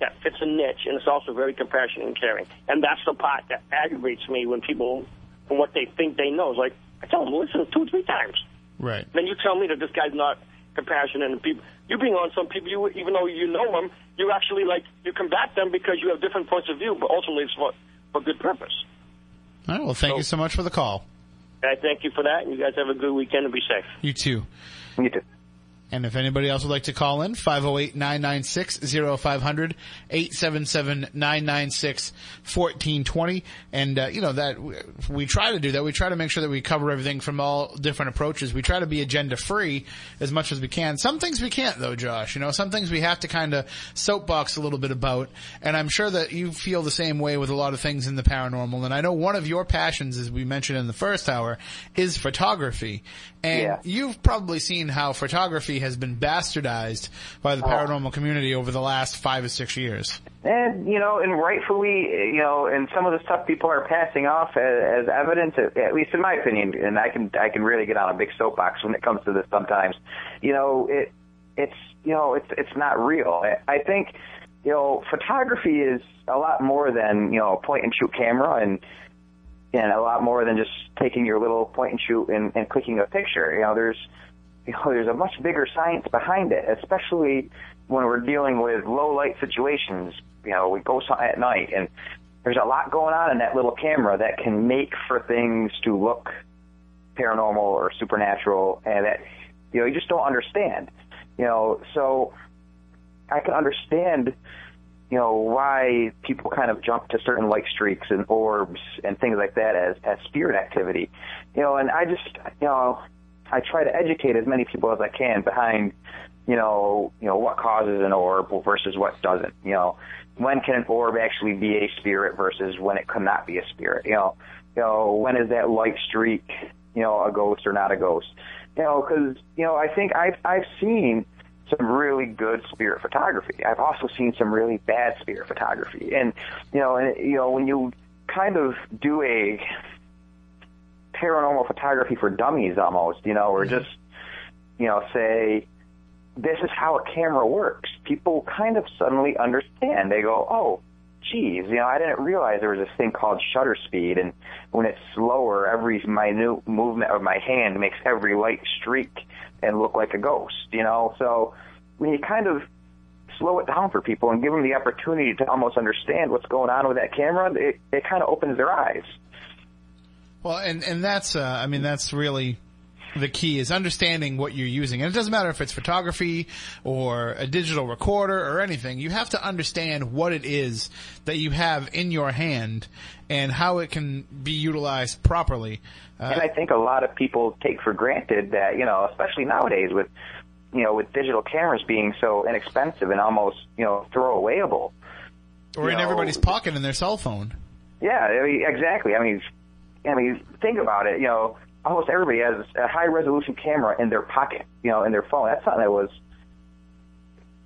that fits a niche, and it's also very compassionate and caring. And that's the part that aggravates me when people, from what they think they know, is like I tell them listen two or three times. Right. Then you tell me that this guy's not compassionate, and people you being on some people, you even though you know them, you actually like you combat them because you have different points of view, but ultimately it's for for good purpose. All right, well, thank you so much for the call. I thank you for that, and you guys have a good weekend and be safe. You too. You too. And if anybody else would like to call in, 508-996-0500, 877-996-1420. And, uh, you know, that, we try to do that. We try to make sure that we cover everything from all different approaches. We try to be agenda free as much as we can. Some things we can't though, Josh. You know, some things we have to kind of soapbox a little bit about. And I'm sure that you feel the same way with a lot of things in the paranormal. And I know one of your passions, as we mentioned in the first hour, is photography. And Yeah. you've probably seen how photography has been bastardized by the Oh. paranormal community over the last five or six years. And you know, and rightfully, you know, and some of the stuff people are passing off as, as evidence, at, at least in my opinion, and I can I can really get on a big soapbox when it comes to this sometimes. You know, it it's you know it's it's not real. I, I think you know photography is a lot more than you know a point and shoot camera and and a lot more than just taking your little point and shoot and, and clicking a picture. You know, there's you know, there's a much bigger science behind it, especially when we're dealing with low light situations. You know, we go at night and there's a lot going on in that little camera that can make for things to look paranormal or supernatural and that, you know, you just don't understand. You know, so I can understand, you know, why people kind of jump to certain light streaks and orbs and things like that as, as spirit activity. You know, and I just, you know, I try to educate as many people as I can behind, you know, you know what causes an orb versus what doesn't. You know, when can an orb actually be a spirit versus when it could not be a spirit. You know, you know when is that light streak, you know, a ghost or not a ghost. You know, because you know I think I've I've seen some really good spirit photography. I've also seen some really bad spirit photography, and you know, and you know when you kind of do a paranormal photography for dummies almost, you know, or mm-hmm. just, you know, say, this is how a camera works. People kind of suddenly understand. They go, oh, geez, you know, I didn't realize there was this thing called shutter speed, and when it's slower, every minute movement of my hand makes every light streak and look like a ghost, you know? So when you kind of slow it down for people and give them the opportunity to almost understand what's going on with that camera, it, it kind of opens their eyes. Well, and and that's uh, I mean that's really the key is understanding what you're using. And it doesn't matter if it's photography or a digital recorder or anything. You have to understand what it is that you have in your hand and how it can be utilized properly. Uh, and I think a lot of people take for granted that, you know, especially nowadays with, you know, with digital cameras being so inexpensive and almost, you know, throwawayable. or in know, everybody's pocket in their cell phone. Yeah, I mean, exactly. I mean, I mean, think about it. You know, almost everybody has a high resolution camera in their pocket. You know, in their phone. That's something that was,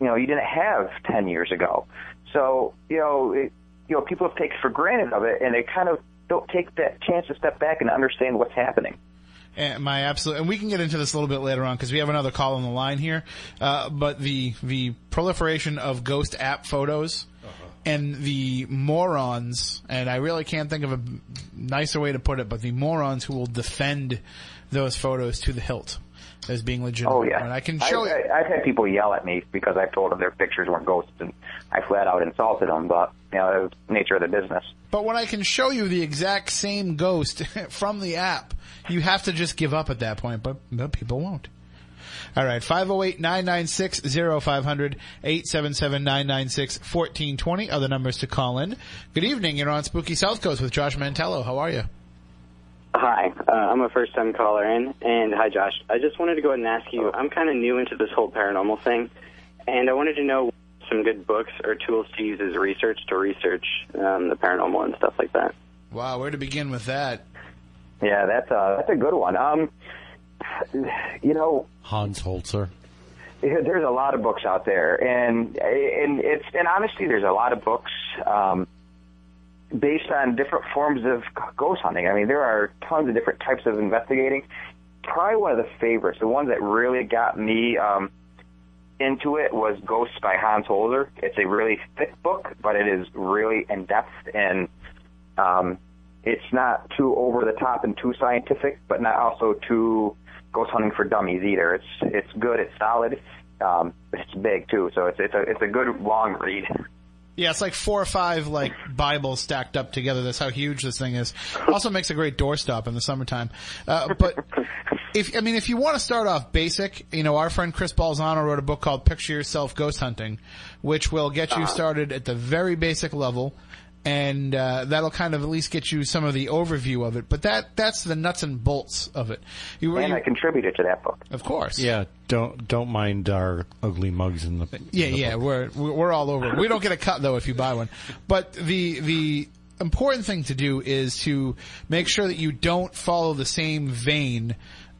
you know, you didn't have ten years ago. So you know, it, you know, people have taken for granted of it, and they kind of don't take that chance to step back and understand what's happening. And my absolute, and we can get into this a little bit later on because we have another call on the line here. Uh, but the the proliferation of ghost app photos and the morons, and I really can't think of a nicer way to put it, but the morons who will defend those photos to the hilt as being legitimate. Oh yeah, and I can show I, you. I, I've had people yell at me because I've told them their pictures weren't ghosts, and I flat out insulted them. But you know, the nature of the business. But when I can show you the exact same ghost [LAUGHS] from the app, you have to just give up at that point. But, but people won't. All right, 508-996-0500, 877-996-1420 are the numbers to call in. Good evening, you're on Spooky South Coast with Josh Mantello. How are you? Hi, uh, I'm a first-time caller in, and hi, Josh. I just wanted to go ahead and ask you. I'm kind of new into this whole paranormal thing, and I wanted to know some good books or tools to use as research to research um, the paranormal and stuff like that. Wow, where to begin with that? Yeah, that's a that's a good one. Um, you know, Hans Holzer. there's a lot of books out there, and and it's and honestly, there's a lot of books um, based on different forms of ghost hunting. I mean, there are tons of different types of investigating. Probably one of the favorites, the ones that really got me um, into it, was Ghosts by Hans Holzer. It's a really thick book, but it is really in depth and um, it's not too over the top and too scientific, but not also too ghost hunting for dummies either. It's it's good, it's solid, um, it's big too. So it's it's a it's a good long read. Yeah, it's like four or five like Bibles stacked up together. That's how huge this thing is. Also makes a great doorstop in the summertime. Uh, but [LAUGHS] if I mean, if you want to start off basic, you know, our friend Chris Balzano wrote a book called "Picture Yourself Ghost Hunting," which will get you started at the very basic level. And uh, that'll kind of at least get you some of the overview of it, but that that's the nuts and bolts of it. You, And you- I contributed to that book. of course. Yeah, don't don't mind our ugly mugs in the. Yeah, in the yeah, book. we're we're we're all over. it. We don't get a cut though if you buy one. But the the important thing to do is to make sure that you don't follow the same vein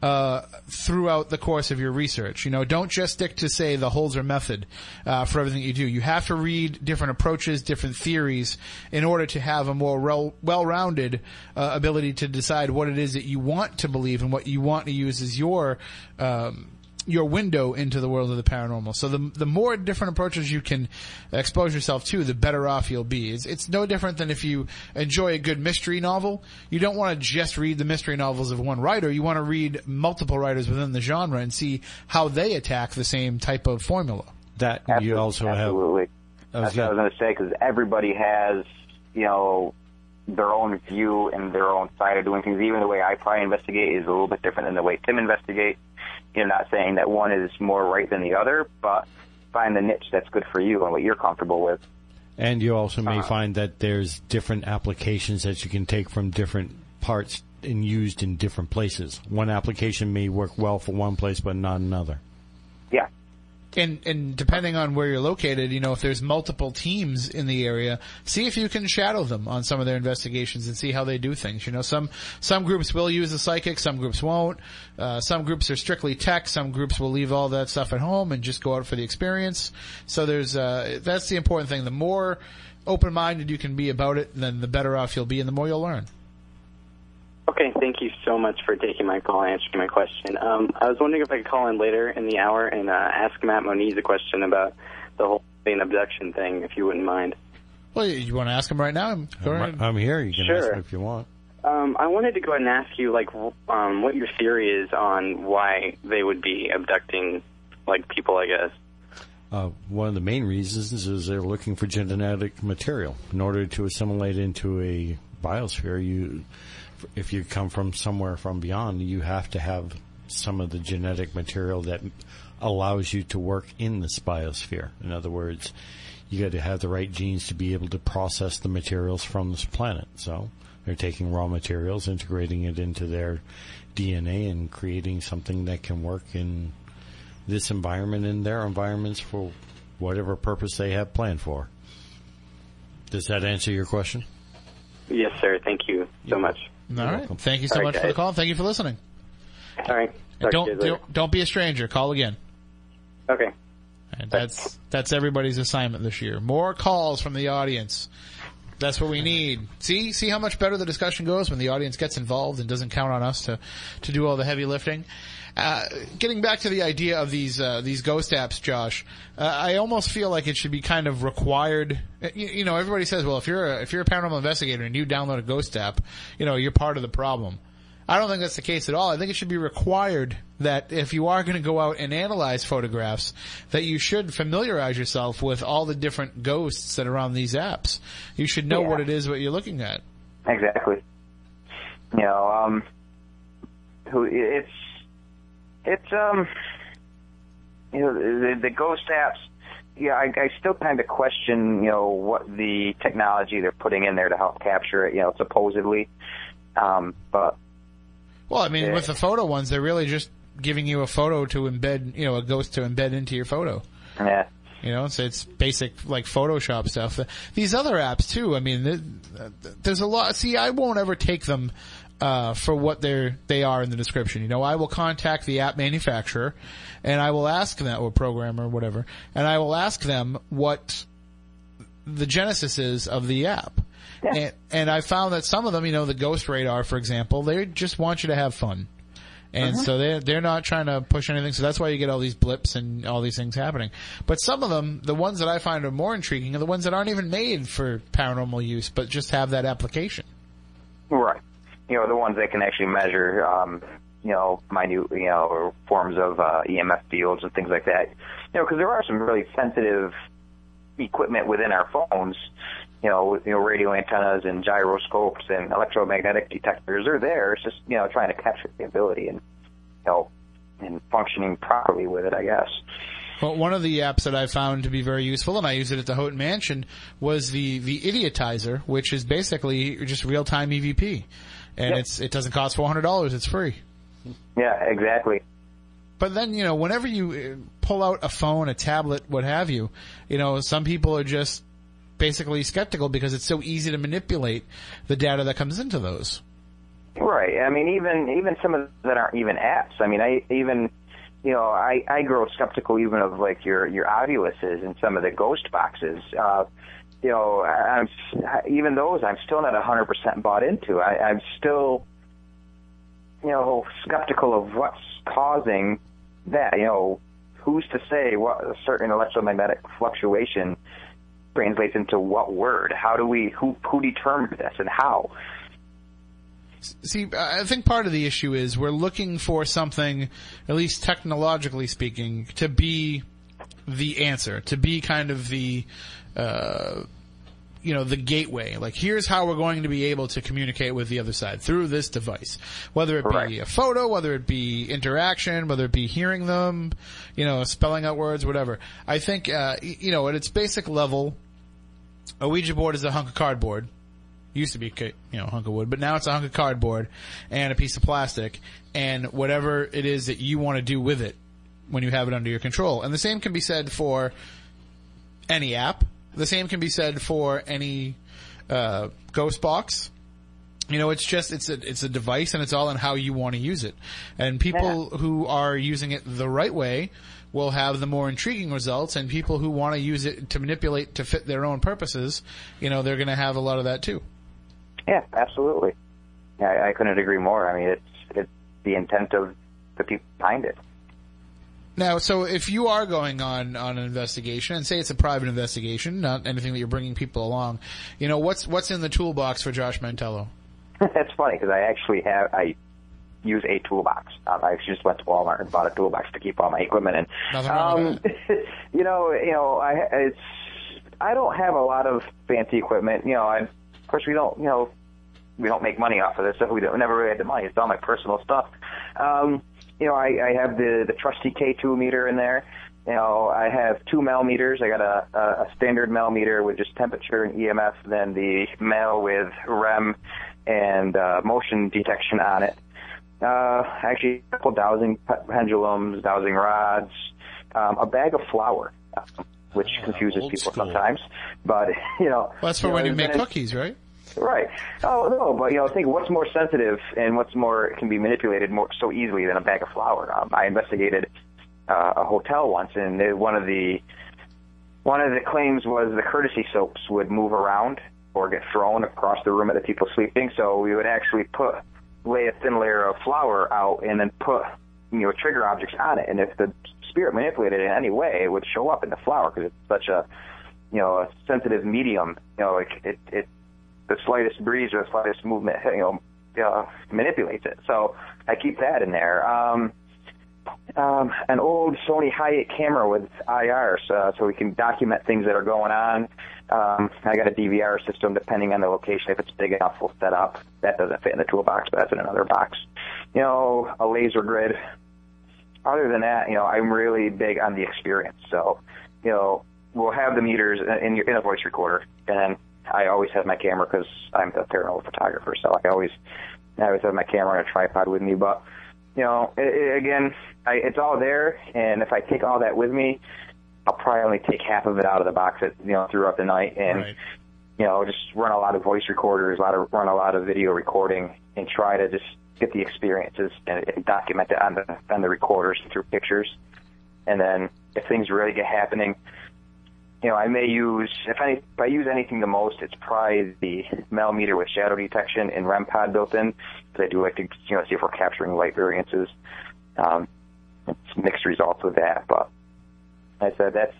uh, throughout the course of your research. You know, don't just stick to say the Holzer method uh, for everything you do. You have to read different approaches, different theories, in order to have a more rel- well-rounded uh, ability to decide what it is that you want to believe and what you want to use as your um, your window into the world of the paranormal. So the the more different approaches you can expose yourself to, the better off you'll be. It's, it's no different than if you enjoy a good mystery novel. You don't want to just read the mystery novels of one writer. You want to read multiple writers within the genre and see how they attack the same type of formula. That you also Absolutely. have. That's what I was going to say because everybody has, you know, their own view and their own side of doing things. Even the way I probably investigate is a little bit different than the way Tim investigates. You know, not saying that one is more right than the other, but find the niche that's good for you and what you're comfortable with. And you also may Uh-huh. find that there's different applications that you can take from different parts and used in different places. One application may work well for one place, but not another. Yeah. And and depending on where you're located, you know, if there's multiple teams in the area, see if you can shadow them on some of their investigations and see how they do things. You know, some some groups will use the psychic, some groups won't. Uh, some groups are strictly tech, some groups will leave all that stuff at home and just go out for the experience. So there's uh, that's the important thing. The more open-minded you can be about it, then the better off you'll be, and the more you'll learn. Okay, thank you so much for taking my call and answering my question. Um, I was wondering if I could call in later in the hour and uh, ask Matt Moniz a question about the whole alien abduction thing, if you wouldn't mind. Well, you, you want to ask him right now? Go. I'm, I'm here. You can ask Sure. me if you want. Um, I wanted to go ahead and ask you, like, um, what your theory is on why they would be abducting, like, people, I guess. Uh, one of the main reasons is they're looking for genetic material in order to assimilate into a biosphere. You, if you come from somewhere from beyond, you have to have some of the genetic material that allows you to work in this biosphere. In other words, you got to have the right genes to be able to process the materials from this planet. So they're taking raw materials, integrating it into their DNA, and creating something that can work in this environment and their environments for whatever purpose they have planned for. Does that answer your question? Yes, sir. Thank you so much. All right. Thank you so All right, much for the call. Thank you for listening. All right. Talk don't, don't don't be a stranger. Call again. Okay. And that's that's everybody's assignment this year. More calls from the audience. That's what we need. See, see how much better the discussion goes when the audience gets involved and doesn't count on us to to do all the heavy lifting. Uh, getting back to the idea of these uh, these ghost apps, Josh, uh, I almost feel like it should be kind of required. uh, You, you know, everybody says, well, if you're a, if you're a paranormal investigator and you download a ghost app, you know, you're part of the problem. I don't think that's the case at all. I think it should be required that if you are going to go out and analyze photographs, that you should familiarize yourself with all the different ghosts that are on these apps. You should know Yeah. what it is what you're looking at. Exactly. You know, um, it's it's um, you know, the, the ghost apps. Yeah, I, I still kind of question, you know, what the technology they're putting in there to help capture it. You know, supposedly, um, but Well, I mean, Yeah. with the photo ones, they're really just giving you a photo to embed, you know, a ghost to embed into your photo. Yeah. You know, so it's basic like Photoshop stuff. These other apps too. I mean, th- th- there's a lot. See, I won't ever take them uh, for what they're they are in the description. You know, I will contact the app manufacturer, and I will ask them or programmer or whatever, and I will ask them what the genesis is of the app. And, and I found that some of them, you know, the Ghost Radar, for example, they just want you to have fun. And Uh-huh. so they're, they're not trying to push anything. So that's why you get all these blips and all these things happening. But some of them, the ones that I find are more intriguing are the ones that aren't even made for paranormal use, but just have that application. Right. You know, the ones that can actually measure, um, you know, minute, you know, forms of uh, EMF fields and things like that. You know, because there are some really sensitive equipment within our phones. You know, you know, radio antennas and gyroscopes and electromagnetic detectors are there. It's just you know trying to capture the ability and you know and functioning properly with it. I guess. Well, one of the apps that I found to be very useful, and I use it at the Houghton Mansion, was the the Idiotizer, which is basically just real time EVP, and Yep. it's it doesn't cost four hundred dollars. It's free. Yeah, exactly. But then you know, whenever you uh, pull out a phone, a tablet, what have you, you know, some people are just basically skeptical because it's so easy to manipulate the data that comes into those. Right. I mean, even even some of that aren't even apps. I mean, I even you know I I grow skeptical even of like your your Oviluses and some of the ghost boxes. Uh, you know, I'm even those I'm still not hundred percent bought into. I, I'm still you know skeptical of what's causing that. You know, who's to say what a certain electromagnetic fluctuation translates into what word? How do we who who determined this and how? See, I think part of the issue is we're looking for something, at least technologically speaking, to be the answer, to be kind of the, uh, you know, the gateway. Like, here's how we're going to be able to communicate with the other side through this device. Whether it be a photo, whether it be interaction, whether it be hearing them, you know, spelling out words, whatever. I think, uh, you know, at its basic level, a Ouija board is a hunk of cardboard. Used to be, you know, hunk of wood, but now it's a hunk of cardboard and a piece of plastic and whatever it is that you want to do with it when you have it under your control. And the same can be said for any app. The same can be said for any uh, ghost box. You know, it's just it's a it's a device, and it's all in how you want to use it. And people who are using it the right way will have the more intriguing results, and people who want to use it to manipulate to fit their own purposes, you know, they're going to have a lot of that too. Yeah, absolutely. I, I couldn't agree more. I mean, it's it's the intent of the people behind it. Now, so if you are going on on an investigation, and say it's a private investigation, not anything that you're bringing people along, you know, what's what's in the toolbox for Josh Mantello? [LAUGHS] That's funny because I actually have I use a toolbox. Um, I actually just went to Walmart and bought a toolbox to keep all my equipment in. Nothing wrong um, [LAUGHS] you know, you know, I it's I don't have a lot of fancy equipment. You know, I, of course we don't. You know, we don't make money off of this, so we don't, never really had the money. It's all my personal stuff. Um, you know, I, I have the the trusty K2 meter in there. You know, I have two mel meters. I got a, a, a standard mel meter with just temperature and EMF, then the mel with REM and uh, motion detection on it. Uh, actually, a couple dowsing pendulums, dowsing rods, um, a bag of flour, which confuses people sometimes. But [LAUGHS] you know, Well, that's for you know, when you make cookies, right? Right. Oh no, but you know, think what's more sensitive and what's more can be manipulated more so easily than a bag of flour. Um, I investigated uh, a hotel once, and they, one of the one of the claims was the courtesy soaps would move around or get thrown across the room at the people sleeping. So we would actually put lay a thin layer of flour out and then put you know trigger objects on it. And if the spirit manipulated it in any way, it would show up in the flour because it's such a you know a sensitive medium. You know, like it it the slightest breeze or the slightest movement, you know, uh, manipulates it. So I keep that in there. Um, um, an old Sony Hi8 camera with IRs, uh, so we can document things that are going on. Um, I got a DVR system, depending on the location. If it's big enough, we'll set up. That doesn't fit in the toolbox, but that's in another box. You know, a laser grid. other than that, you know, I'm really big on the experience. So, you know, we'll have the meters in your in a voice recorder, and I always have my camera because I'm a paranormal photographer. So I always I always have my camera on a tripod with me. But you know, it, it, again, I, it's all there, and if I take all that with me, I'll probably only take half of it out of the box, at, you know, throughout the night, and Right. you know, just run a lot of voice recorders, a lot of run a lot of video recording, and try to just get the experiences and, and document it on the on the recorders through pictures. And then if things really get happening, you know, I may use if I if I use anything the most, it's probably the Mel meter with shadow detection and REM pod built in. Because I do like to you know see if we're capturing light variances. Um, it's mixed results with that, but I said that's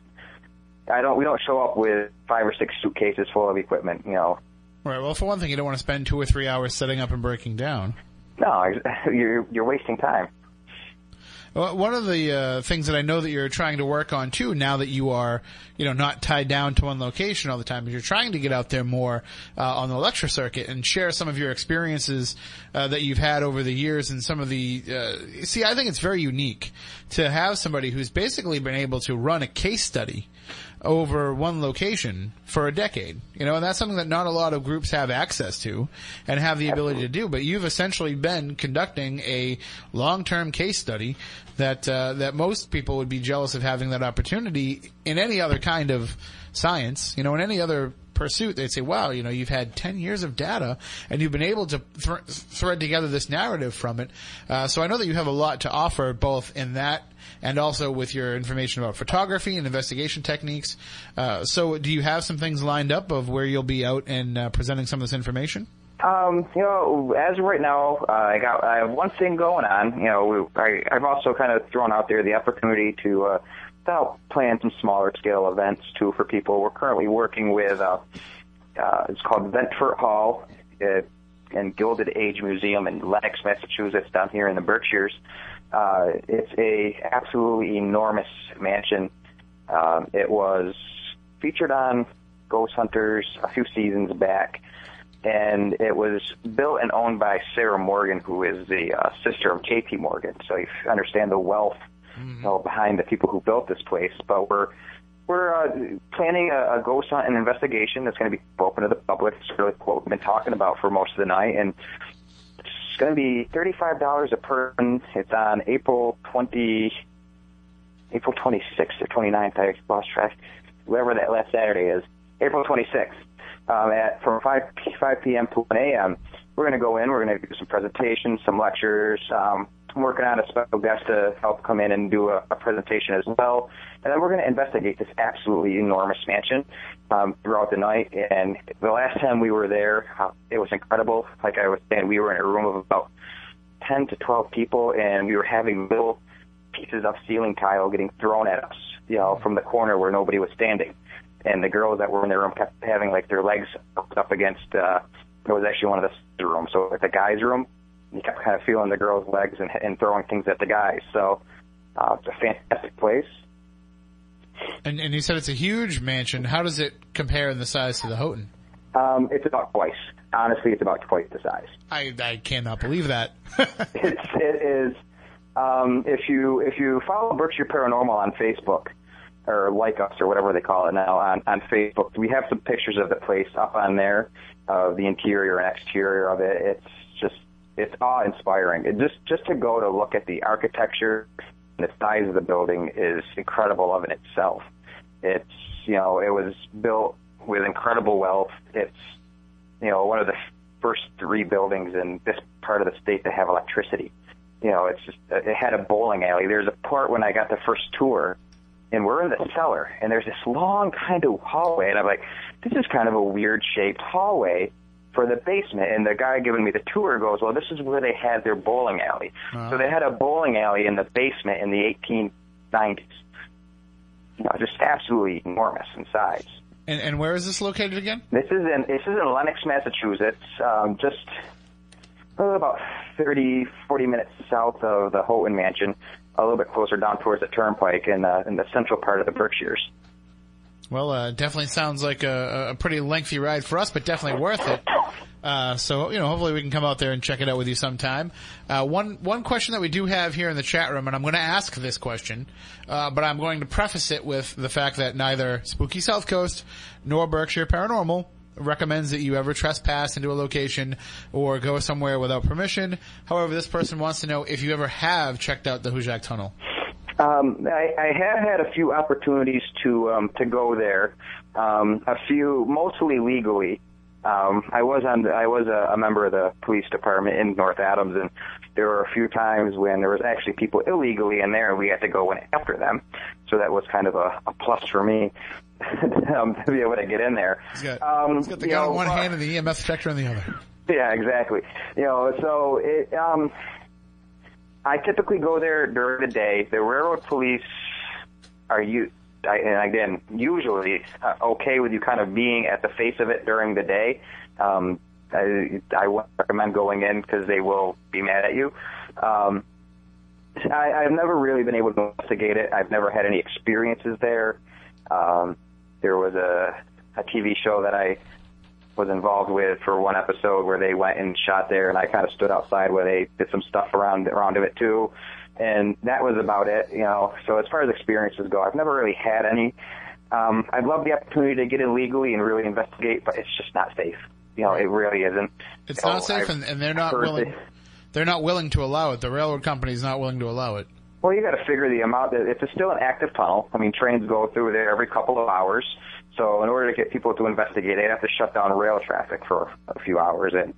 I don't we don't show up with five or six suitcases full of equipment. You know, Right. Well, for one thing, you don't want to spend two or three hours setting up and breaking down. no, [LAUGHS] you're you're wasting time. One of the uh, things that I know that you're trying to work on too, now that you are, you know, not tied down to one location all the time, is you're trying to get out there more uh, on the lecture circuit and share some of your experiences uh, that you've had over the years and some of the. Uh, see, I think it's very unique to have somebody who's basically been able to run a case study over one location for a decade. You know, and that's something that not a lot of groups have access to and have the ability to do. But you've essentially been conducting a long-term case study that uh, that most people would be jealous of having that opportunity in any other kind of science. You know, in any other pursuit, they'd say, "Wow, you know, you've had ten years of data and you've been able to thr thread together this narrative from it." Uh, so I know that you have a lot to offer, both in that and also with your information about photography and investigation techniques. Uh, so, do you have some things lined up of where you'll be out and uh, presenting some of this information? Um, you know, as of right now, uh, I got I have one thing going on. You know, we, I, I've also kind of thrown out there the opportunity to uh, help plan some smaller scale events too for people. We're currently working with uh, uh, it's called Ventfort Hall uh, and Gilded Age Museum in Lenox, Massachusetts, down here in the Berkshires. Uh, it's a absolutely enormous mansion. Um, it was featured on Ghost Hunters a few seasons back and it was built and owned by Sarah Morgan, who is the uh, sister of J.P. Morgan. So you understand the wealth you know, behind the people who built this place. But we're we're uh, planning a, a ghost hunt and investigation that's going to be open to the public. It's really what we've been talking about for most of the night, and it's going to be thirty-five dollars a person. It's on April twenty, April twenty-sixth or 29th. I lost track. Whatever that last Saturday is, April twenty-sixth um, at from 5 5 p.m. to 1 a.m. We're going to go in. We're going to do some presentations, some lectures. Um, I'm working on a special guest to help come in and do a, a presentation as well. And then we're going to investigate this absolutely enormous mansion um, throughout the night. And the last time we were there, uh, it was incredible. Like I was saying, we were in a room of about 10 to 12 people, and we were having little pieces of ceiling tile getting thrown at us, you know, from the corner where nobody was standing and the girls that were in the room kept having like their legs up against uh it was actually one of the rooms so like the guys room you kept kind of feeling the girls legs and, and throwing things at the guys so uh it's a fantastic place And, and you said it's a huge mansion. How does it compare in the size to the Houghton? um it's about twice honestly it's about twice the size I, I cannot believe that. [LAUGHS] it's it is um if you if you follow berkshire paranormal on facebook or like us or whatever they call it now on, on Facebook. We have some pictures of the place up on there of the interior and exterior of it. It's it's awe inspiring. It just just to go to look at the architecture and the size of the building is incredible of in itself. It's you know, it was built with incredible wealth. It's you know, one of the first three buildings in this part of the state to have electricity. You know, it's just it had a bowling alley. There's a part when I got the first tour and we're in the cellar and there's this long kind of hallway and I'm like, this is kind of a weird shaped hallway for the basement and the guy giving me the tour goes, Well, this is where they had their bowling alley. So they had a bowling alley in the basement in the eighteen nineties. You know, just absolutely enormous in size. And, and where is this located again? This is in this is in Lenox, Massachusetts, um, just uh, about 30, 40 minutes south of the Houghton Mansion, a little bit closer down towards the Turnpike in the in the central part of the Berkshires. Well, uh, definitely sounds like a, a pretty lengthy ride for us, but definitely worth it. Uh, so you know, hopefully we can come out there and check it out with you sometime. Uh, one one question that we do have here in the chat room, and I'm going to ask this question, uh, but I'm going to preface it with the fact that neither Spooky South Coast nor Berkshire Paranormal recommends that you ever trespass into a location or go somewhere without permission. However, this person wants to know if you ever have checked out the Hoosac Tunnel. Um, I, I have had a few opportunities to um, to go there. Um, a few, mostly legally. Um, I was on. The, I was a, a member of the police department in North Adams, and there were a few times when there was actually people illegally in there, and we had to go in after them. So that was kind of a, a plus for me [LAUGHS] um, to be able to get in there. He's got, Um, he's got the gun know, in one uh, hand and the EMF detector in the other. Yeah, exactly. You know, so it, um, I typically go there during the day. The railroad police are you, I, and again, usually uh, okay with you kind of being at the face of it during the day. Um, I, I wouldn't recommend going in because they will be mad at you. Um, I, I've never really been able to investigate it. I've never had any experiences there. Um, there was a, a TV show that I was involved with for one episode where they went and shot there, and I kind of stood outside where they did some stuff around around of it too, and that was about it. You know, so as far as experiences go, I've never really had any. Um, I'd love the opportunity to get in legally and really investigate, but it's just not safe. You know, it really isn't. It's You know, not safe, I've and, and they're not willing. They're not willing to allow it. The railroad company's not willing to allow it. Well, you got to figure the amount that if it's still an active tunnel. I mean, trains go through there every couple of hours. So in order to get people to investigate, they'd have to shut down rail traffic for a few hours. And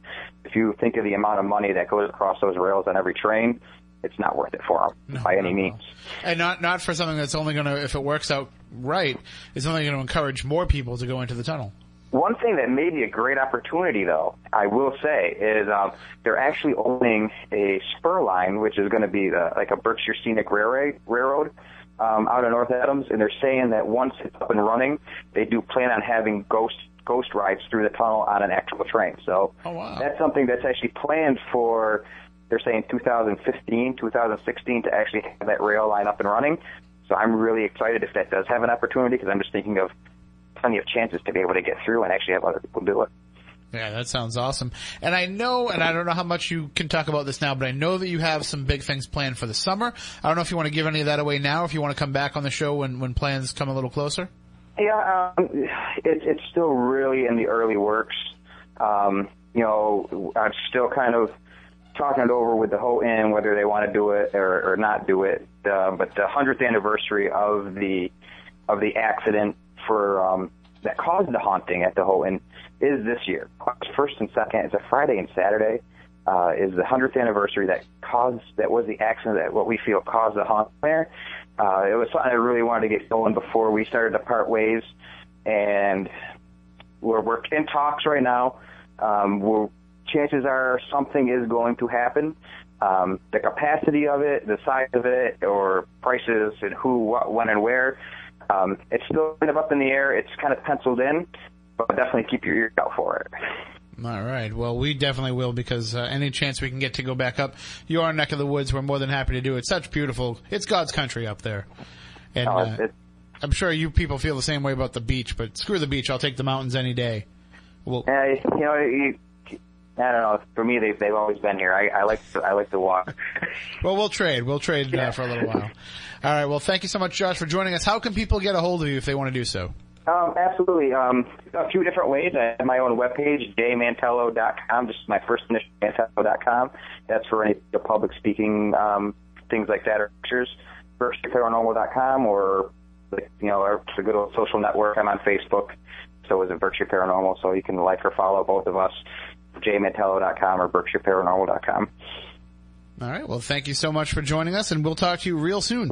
if you think of the amount of money that goes across those rails on every train, it's not worth it for them by any means. And not not for something that's only going to, if it works out right, it's only going to encourage more people to go into the tunnel. One thing that may be a great opportunity, though, I will say, is um, they're actually opening a spur line, which is going to be the, like a Berkshire Scenic Railway Railroad um, out of North Adams, and they're saying that once it's up and running, they do plan on having ghost ghost rides through the tunnel on an actual train. So Oh, wow. that's something that's actually planned for. They're saying 2015, 2016 to actually have that rail line up and running. So I'm really excited if that does have an opportunity because I'm just thinking of plenty of chances to be able to get through and actually have other people do it. Yeah, that sounds awesome. And I know, and I don't know how much you can talk about this now, but I know that you have some big things planned for the summer. I don't know if you want to give any of that away now, or if you want to come back on the show when, when plans come a little closer. Yeah, um, it, it's still really in the early works. Um, you know, I'm still kind of talking it over with the inn whether they want to do it or, or not do it. Uh, but the hundredth anniversary of the of the accident for um, that caused the haunting at the inn is this year. First and second, it's a Friday and Saturday. Uh, is the hundredth anniversary that caused that was the accident that what we feel caused the haunt there. Uh, it was something I really wanted to get going before we started to part ways, and we're we're in talks right now. Um, we're, chances are something is going to happen. Um, the capacity of it, the size of it, or prices and who, what, when, and where. Um, it's still kind of up in the air. It's kind of penciled in, but definitely keep your ears out for it. All right. Well, we definitely will because uh, any chance we can get to go back up your neck of the woods, we're more than happy to do it. Such beautiful. It's God's country up there, and uh, it's- I'm sure you people feel the same way about the beach. But screw the beach. I'll take the mountains any day. Well, Uh, you know, you, I don't know. For me, they've they've always been here. I, I like to, I like to walk. [LAUGHS] well, we'll trade. We'll trade uh, for a little while. All right. Well, thank you so much, Josh, for joining us. How can people get a hold of you if they want to do so? Um, absolutely. Um, a few different ways. I have my own webpage, jmantello.com, just my first initial, mantello.com. That's for any public speaking, um, things like that, or pictures. BerkshireParanormal.com, or, you know, or the good old social network. I'm on Facebook, so is it Berkshire Paranormal, so you can like or follow both of us, jmantello.com or BerkshireParanormal.com. All right. Well, thank you so much for joining us, and we'll talk to you real soon.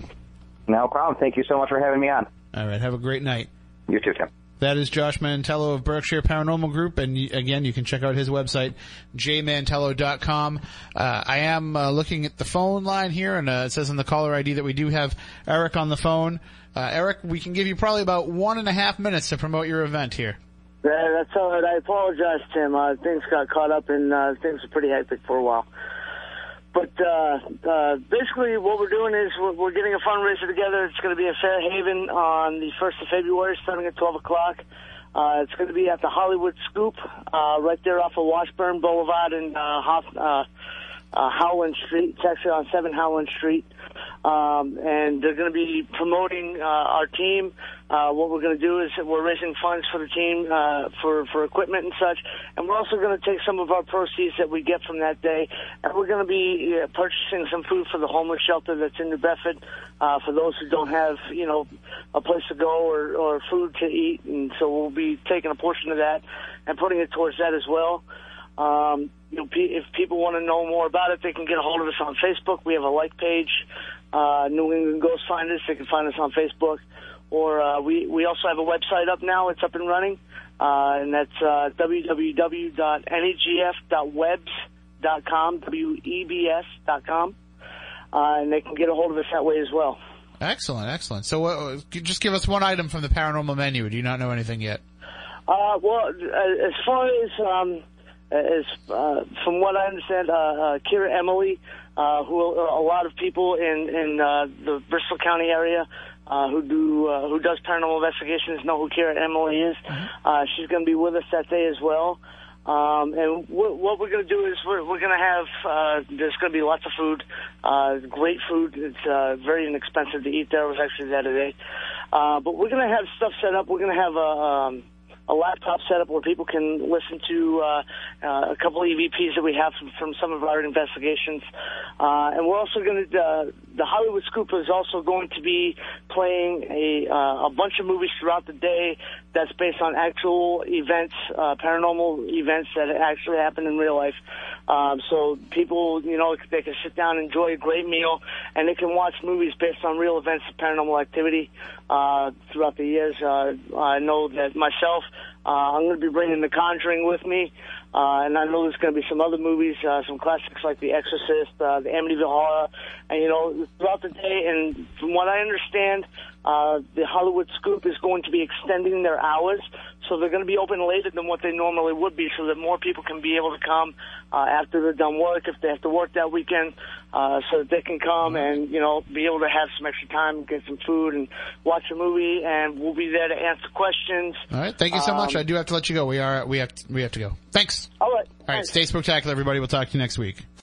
No problem. Thank you so much for having me on. All right. Have a great night. You too, Tim. That is Josh Mantello of Berkshire Paranormal Group, and again, you can check out his website, jmantello.com. Uh, I am uh, looking at the phone line here, and uh, it says in the caller ID that we do have Eric on the phone. Uh, Eric, we can give you probably about one and a half minutes to promote your event here. Yeah, that's all right. I apologize, Tim. Uh, things got caught up and uh, things were pretty hectic for a while. But uh, uh, basically, what we're doing is we're, we're getting a fundraiser together. It's going to be at Fairhaven on the 1st of February, starting at 12 o'clock. Uh, it's going to be at the Hollywood Scoop, uh, right there off of Washburn Boulevard and uh, Hoff, uh, uh, Howland Street. It's actually on 7 Howland Street. Um, and they're going to be promoting uh, our team. Uh, what we're going to do is we're raising funds for the team uh, for for equipment and such, and we're also going to take some of our proceeds that we get from that day, and we're going to be uh, purchasing some food for the homeless shelter that's in New Bedford uh, for those who don't have you know a place to go or or food to eat, and so we'll be taking a portion of that and putting it towards that as well. Um, you know, if people want to know more about it, they can get a hold of us on Facebook. We have a like page, uh, New England Ghost Finders. They can find us on Facebook. Or uh, we, we also have a website up now. It's up and running. Uh, and that's uh, www.negf.webs.com, W-E-B-S dot com. Uh, and they can get a hold of us that way as well. Excellent, excellent. So, uh, just give us one item from the paranormal menu. Do you not know anything yet? Uh, well, uh, as far as um, as uh, from what I understand, uh, uh, Kira Emily, uh, who a lot of people in in uh, the Bristol County area uh, who do uh, who does paranormal investigations know who Kira Emily is. Uh, she's going to be with us that day as well. Um, and what, what we're going to do is we're, we're going to have, uh, there's going to be lots of food, uh, great food. It's, uh, very inexpensive to eat there. I was actually there today. Uh, but we're going to have stuff set up. We're going to have a, um, a laptop setup where people can listen to uh, uh, a couple EVPs that we have from, from some of our investigations. Uh, and we're also going to, uh, the Hollywood Scoop is also going to be playing a, uh, a bunch of movies throughout the day that's based on actual events, uh, paranormal events that actually happen in real life. Um, so people, you know, they can sit down, enjoy a great meal, and they can watch movies based on real events of paranormal activity uh, throughout the years. Uh, I know that myself, uh, I'm going to be bringing The Conjuring with me, uh, and I know there's going to be some other movies, uh, some classics like The Exorcist, uh, The Amityville Horror, and you know, throughout the day. And from what I understand, uh, the Hollywood Scoop is going to be extending their hours, so they're going to be open later than what they normally would be, so that more people can be able to come uh, after they're done work, if they have to work that weekend, uh, so that they can come and you know be able to have some extra time, get some food, and watch a movie. And we'll be there to answer questions. All right. Thank you so much. Um, I do have to let you go. We are we have to, we have to go. Thanks. All right. All right. Stay spectacular, everybody. We'll talk to you next week.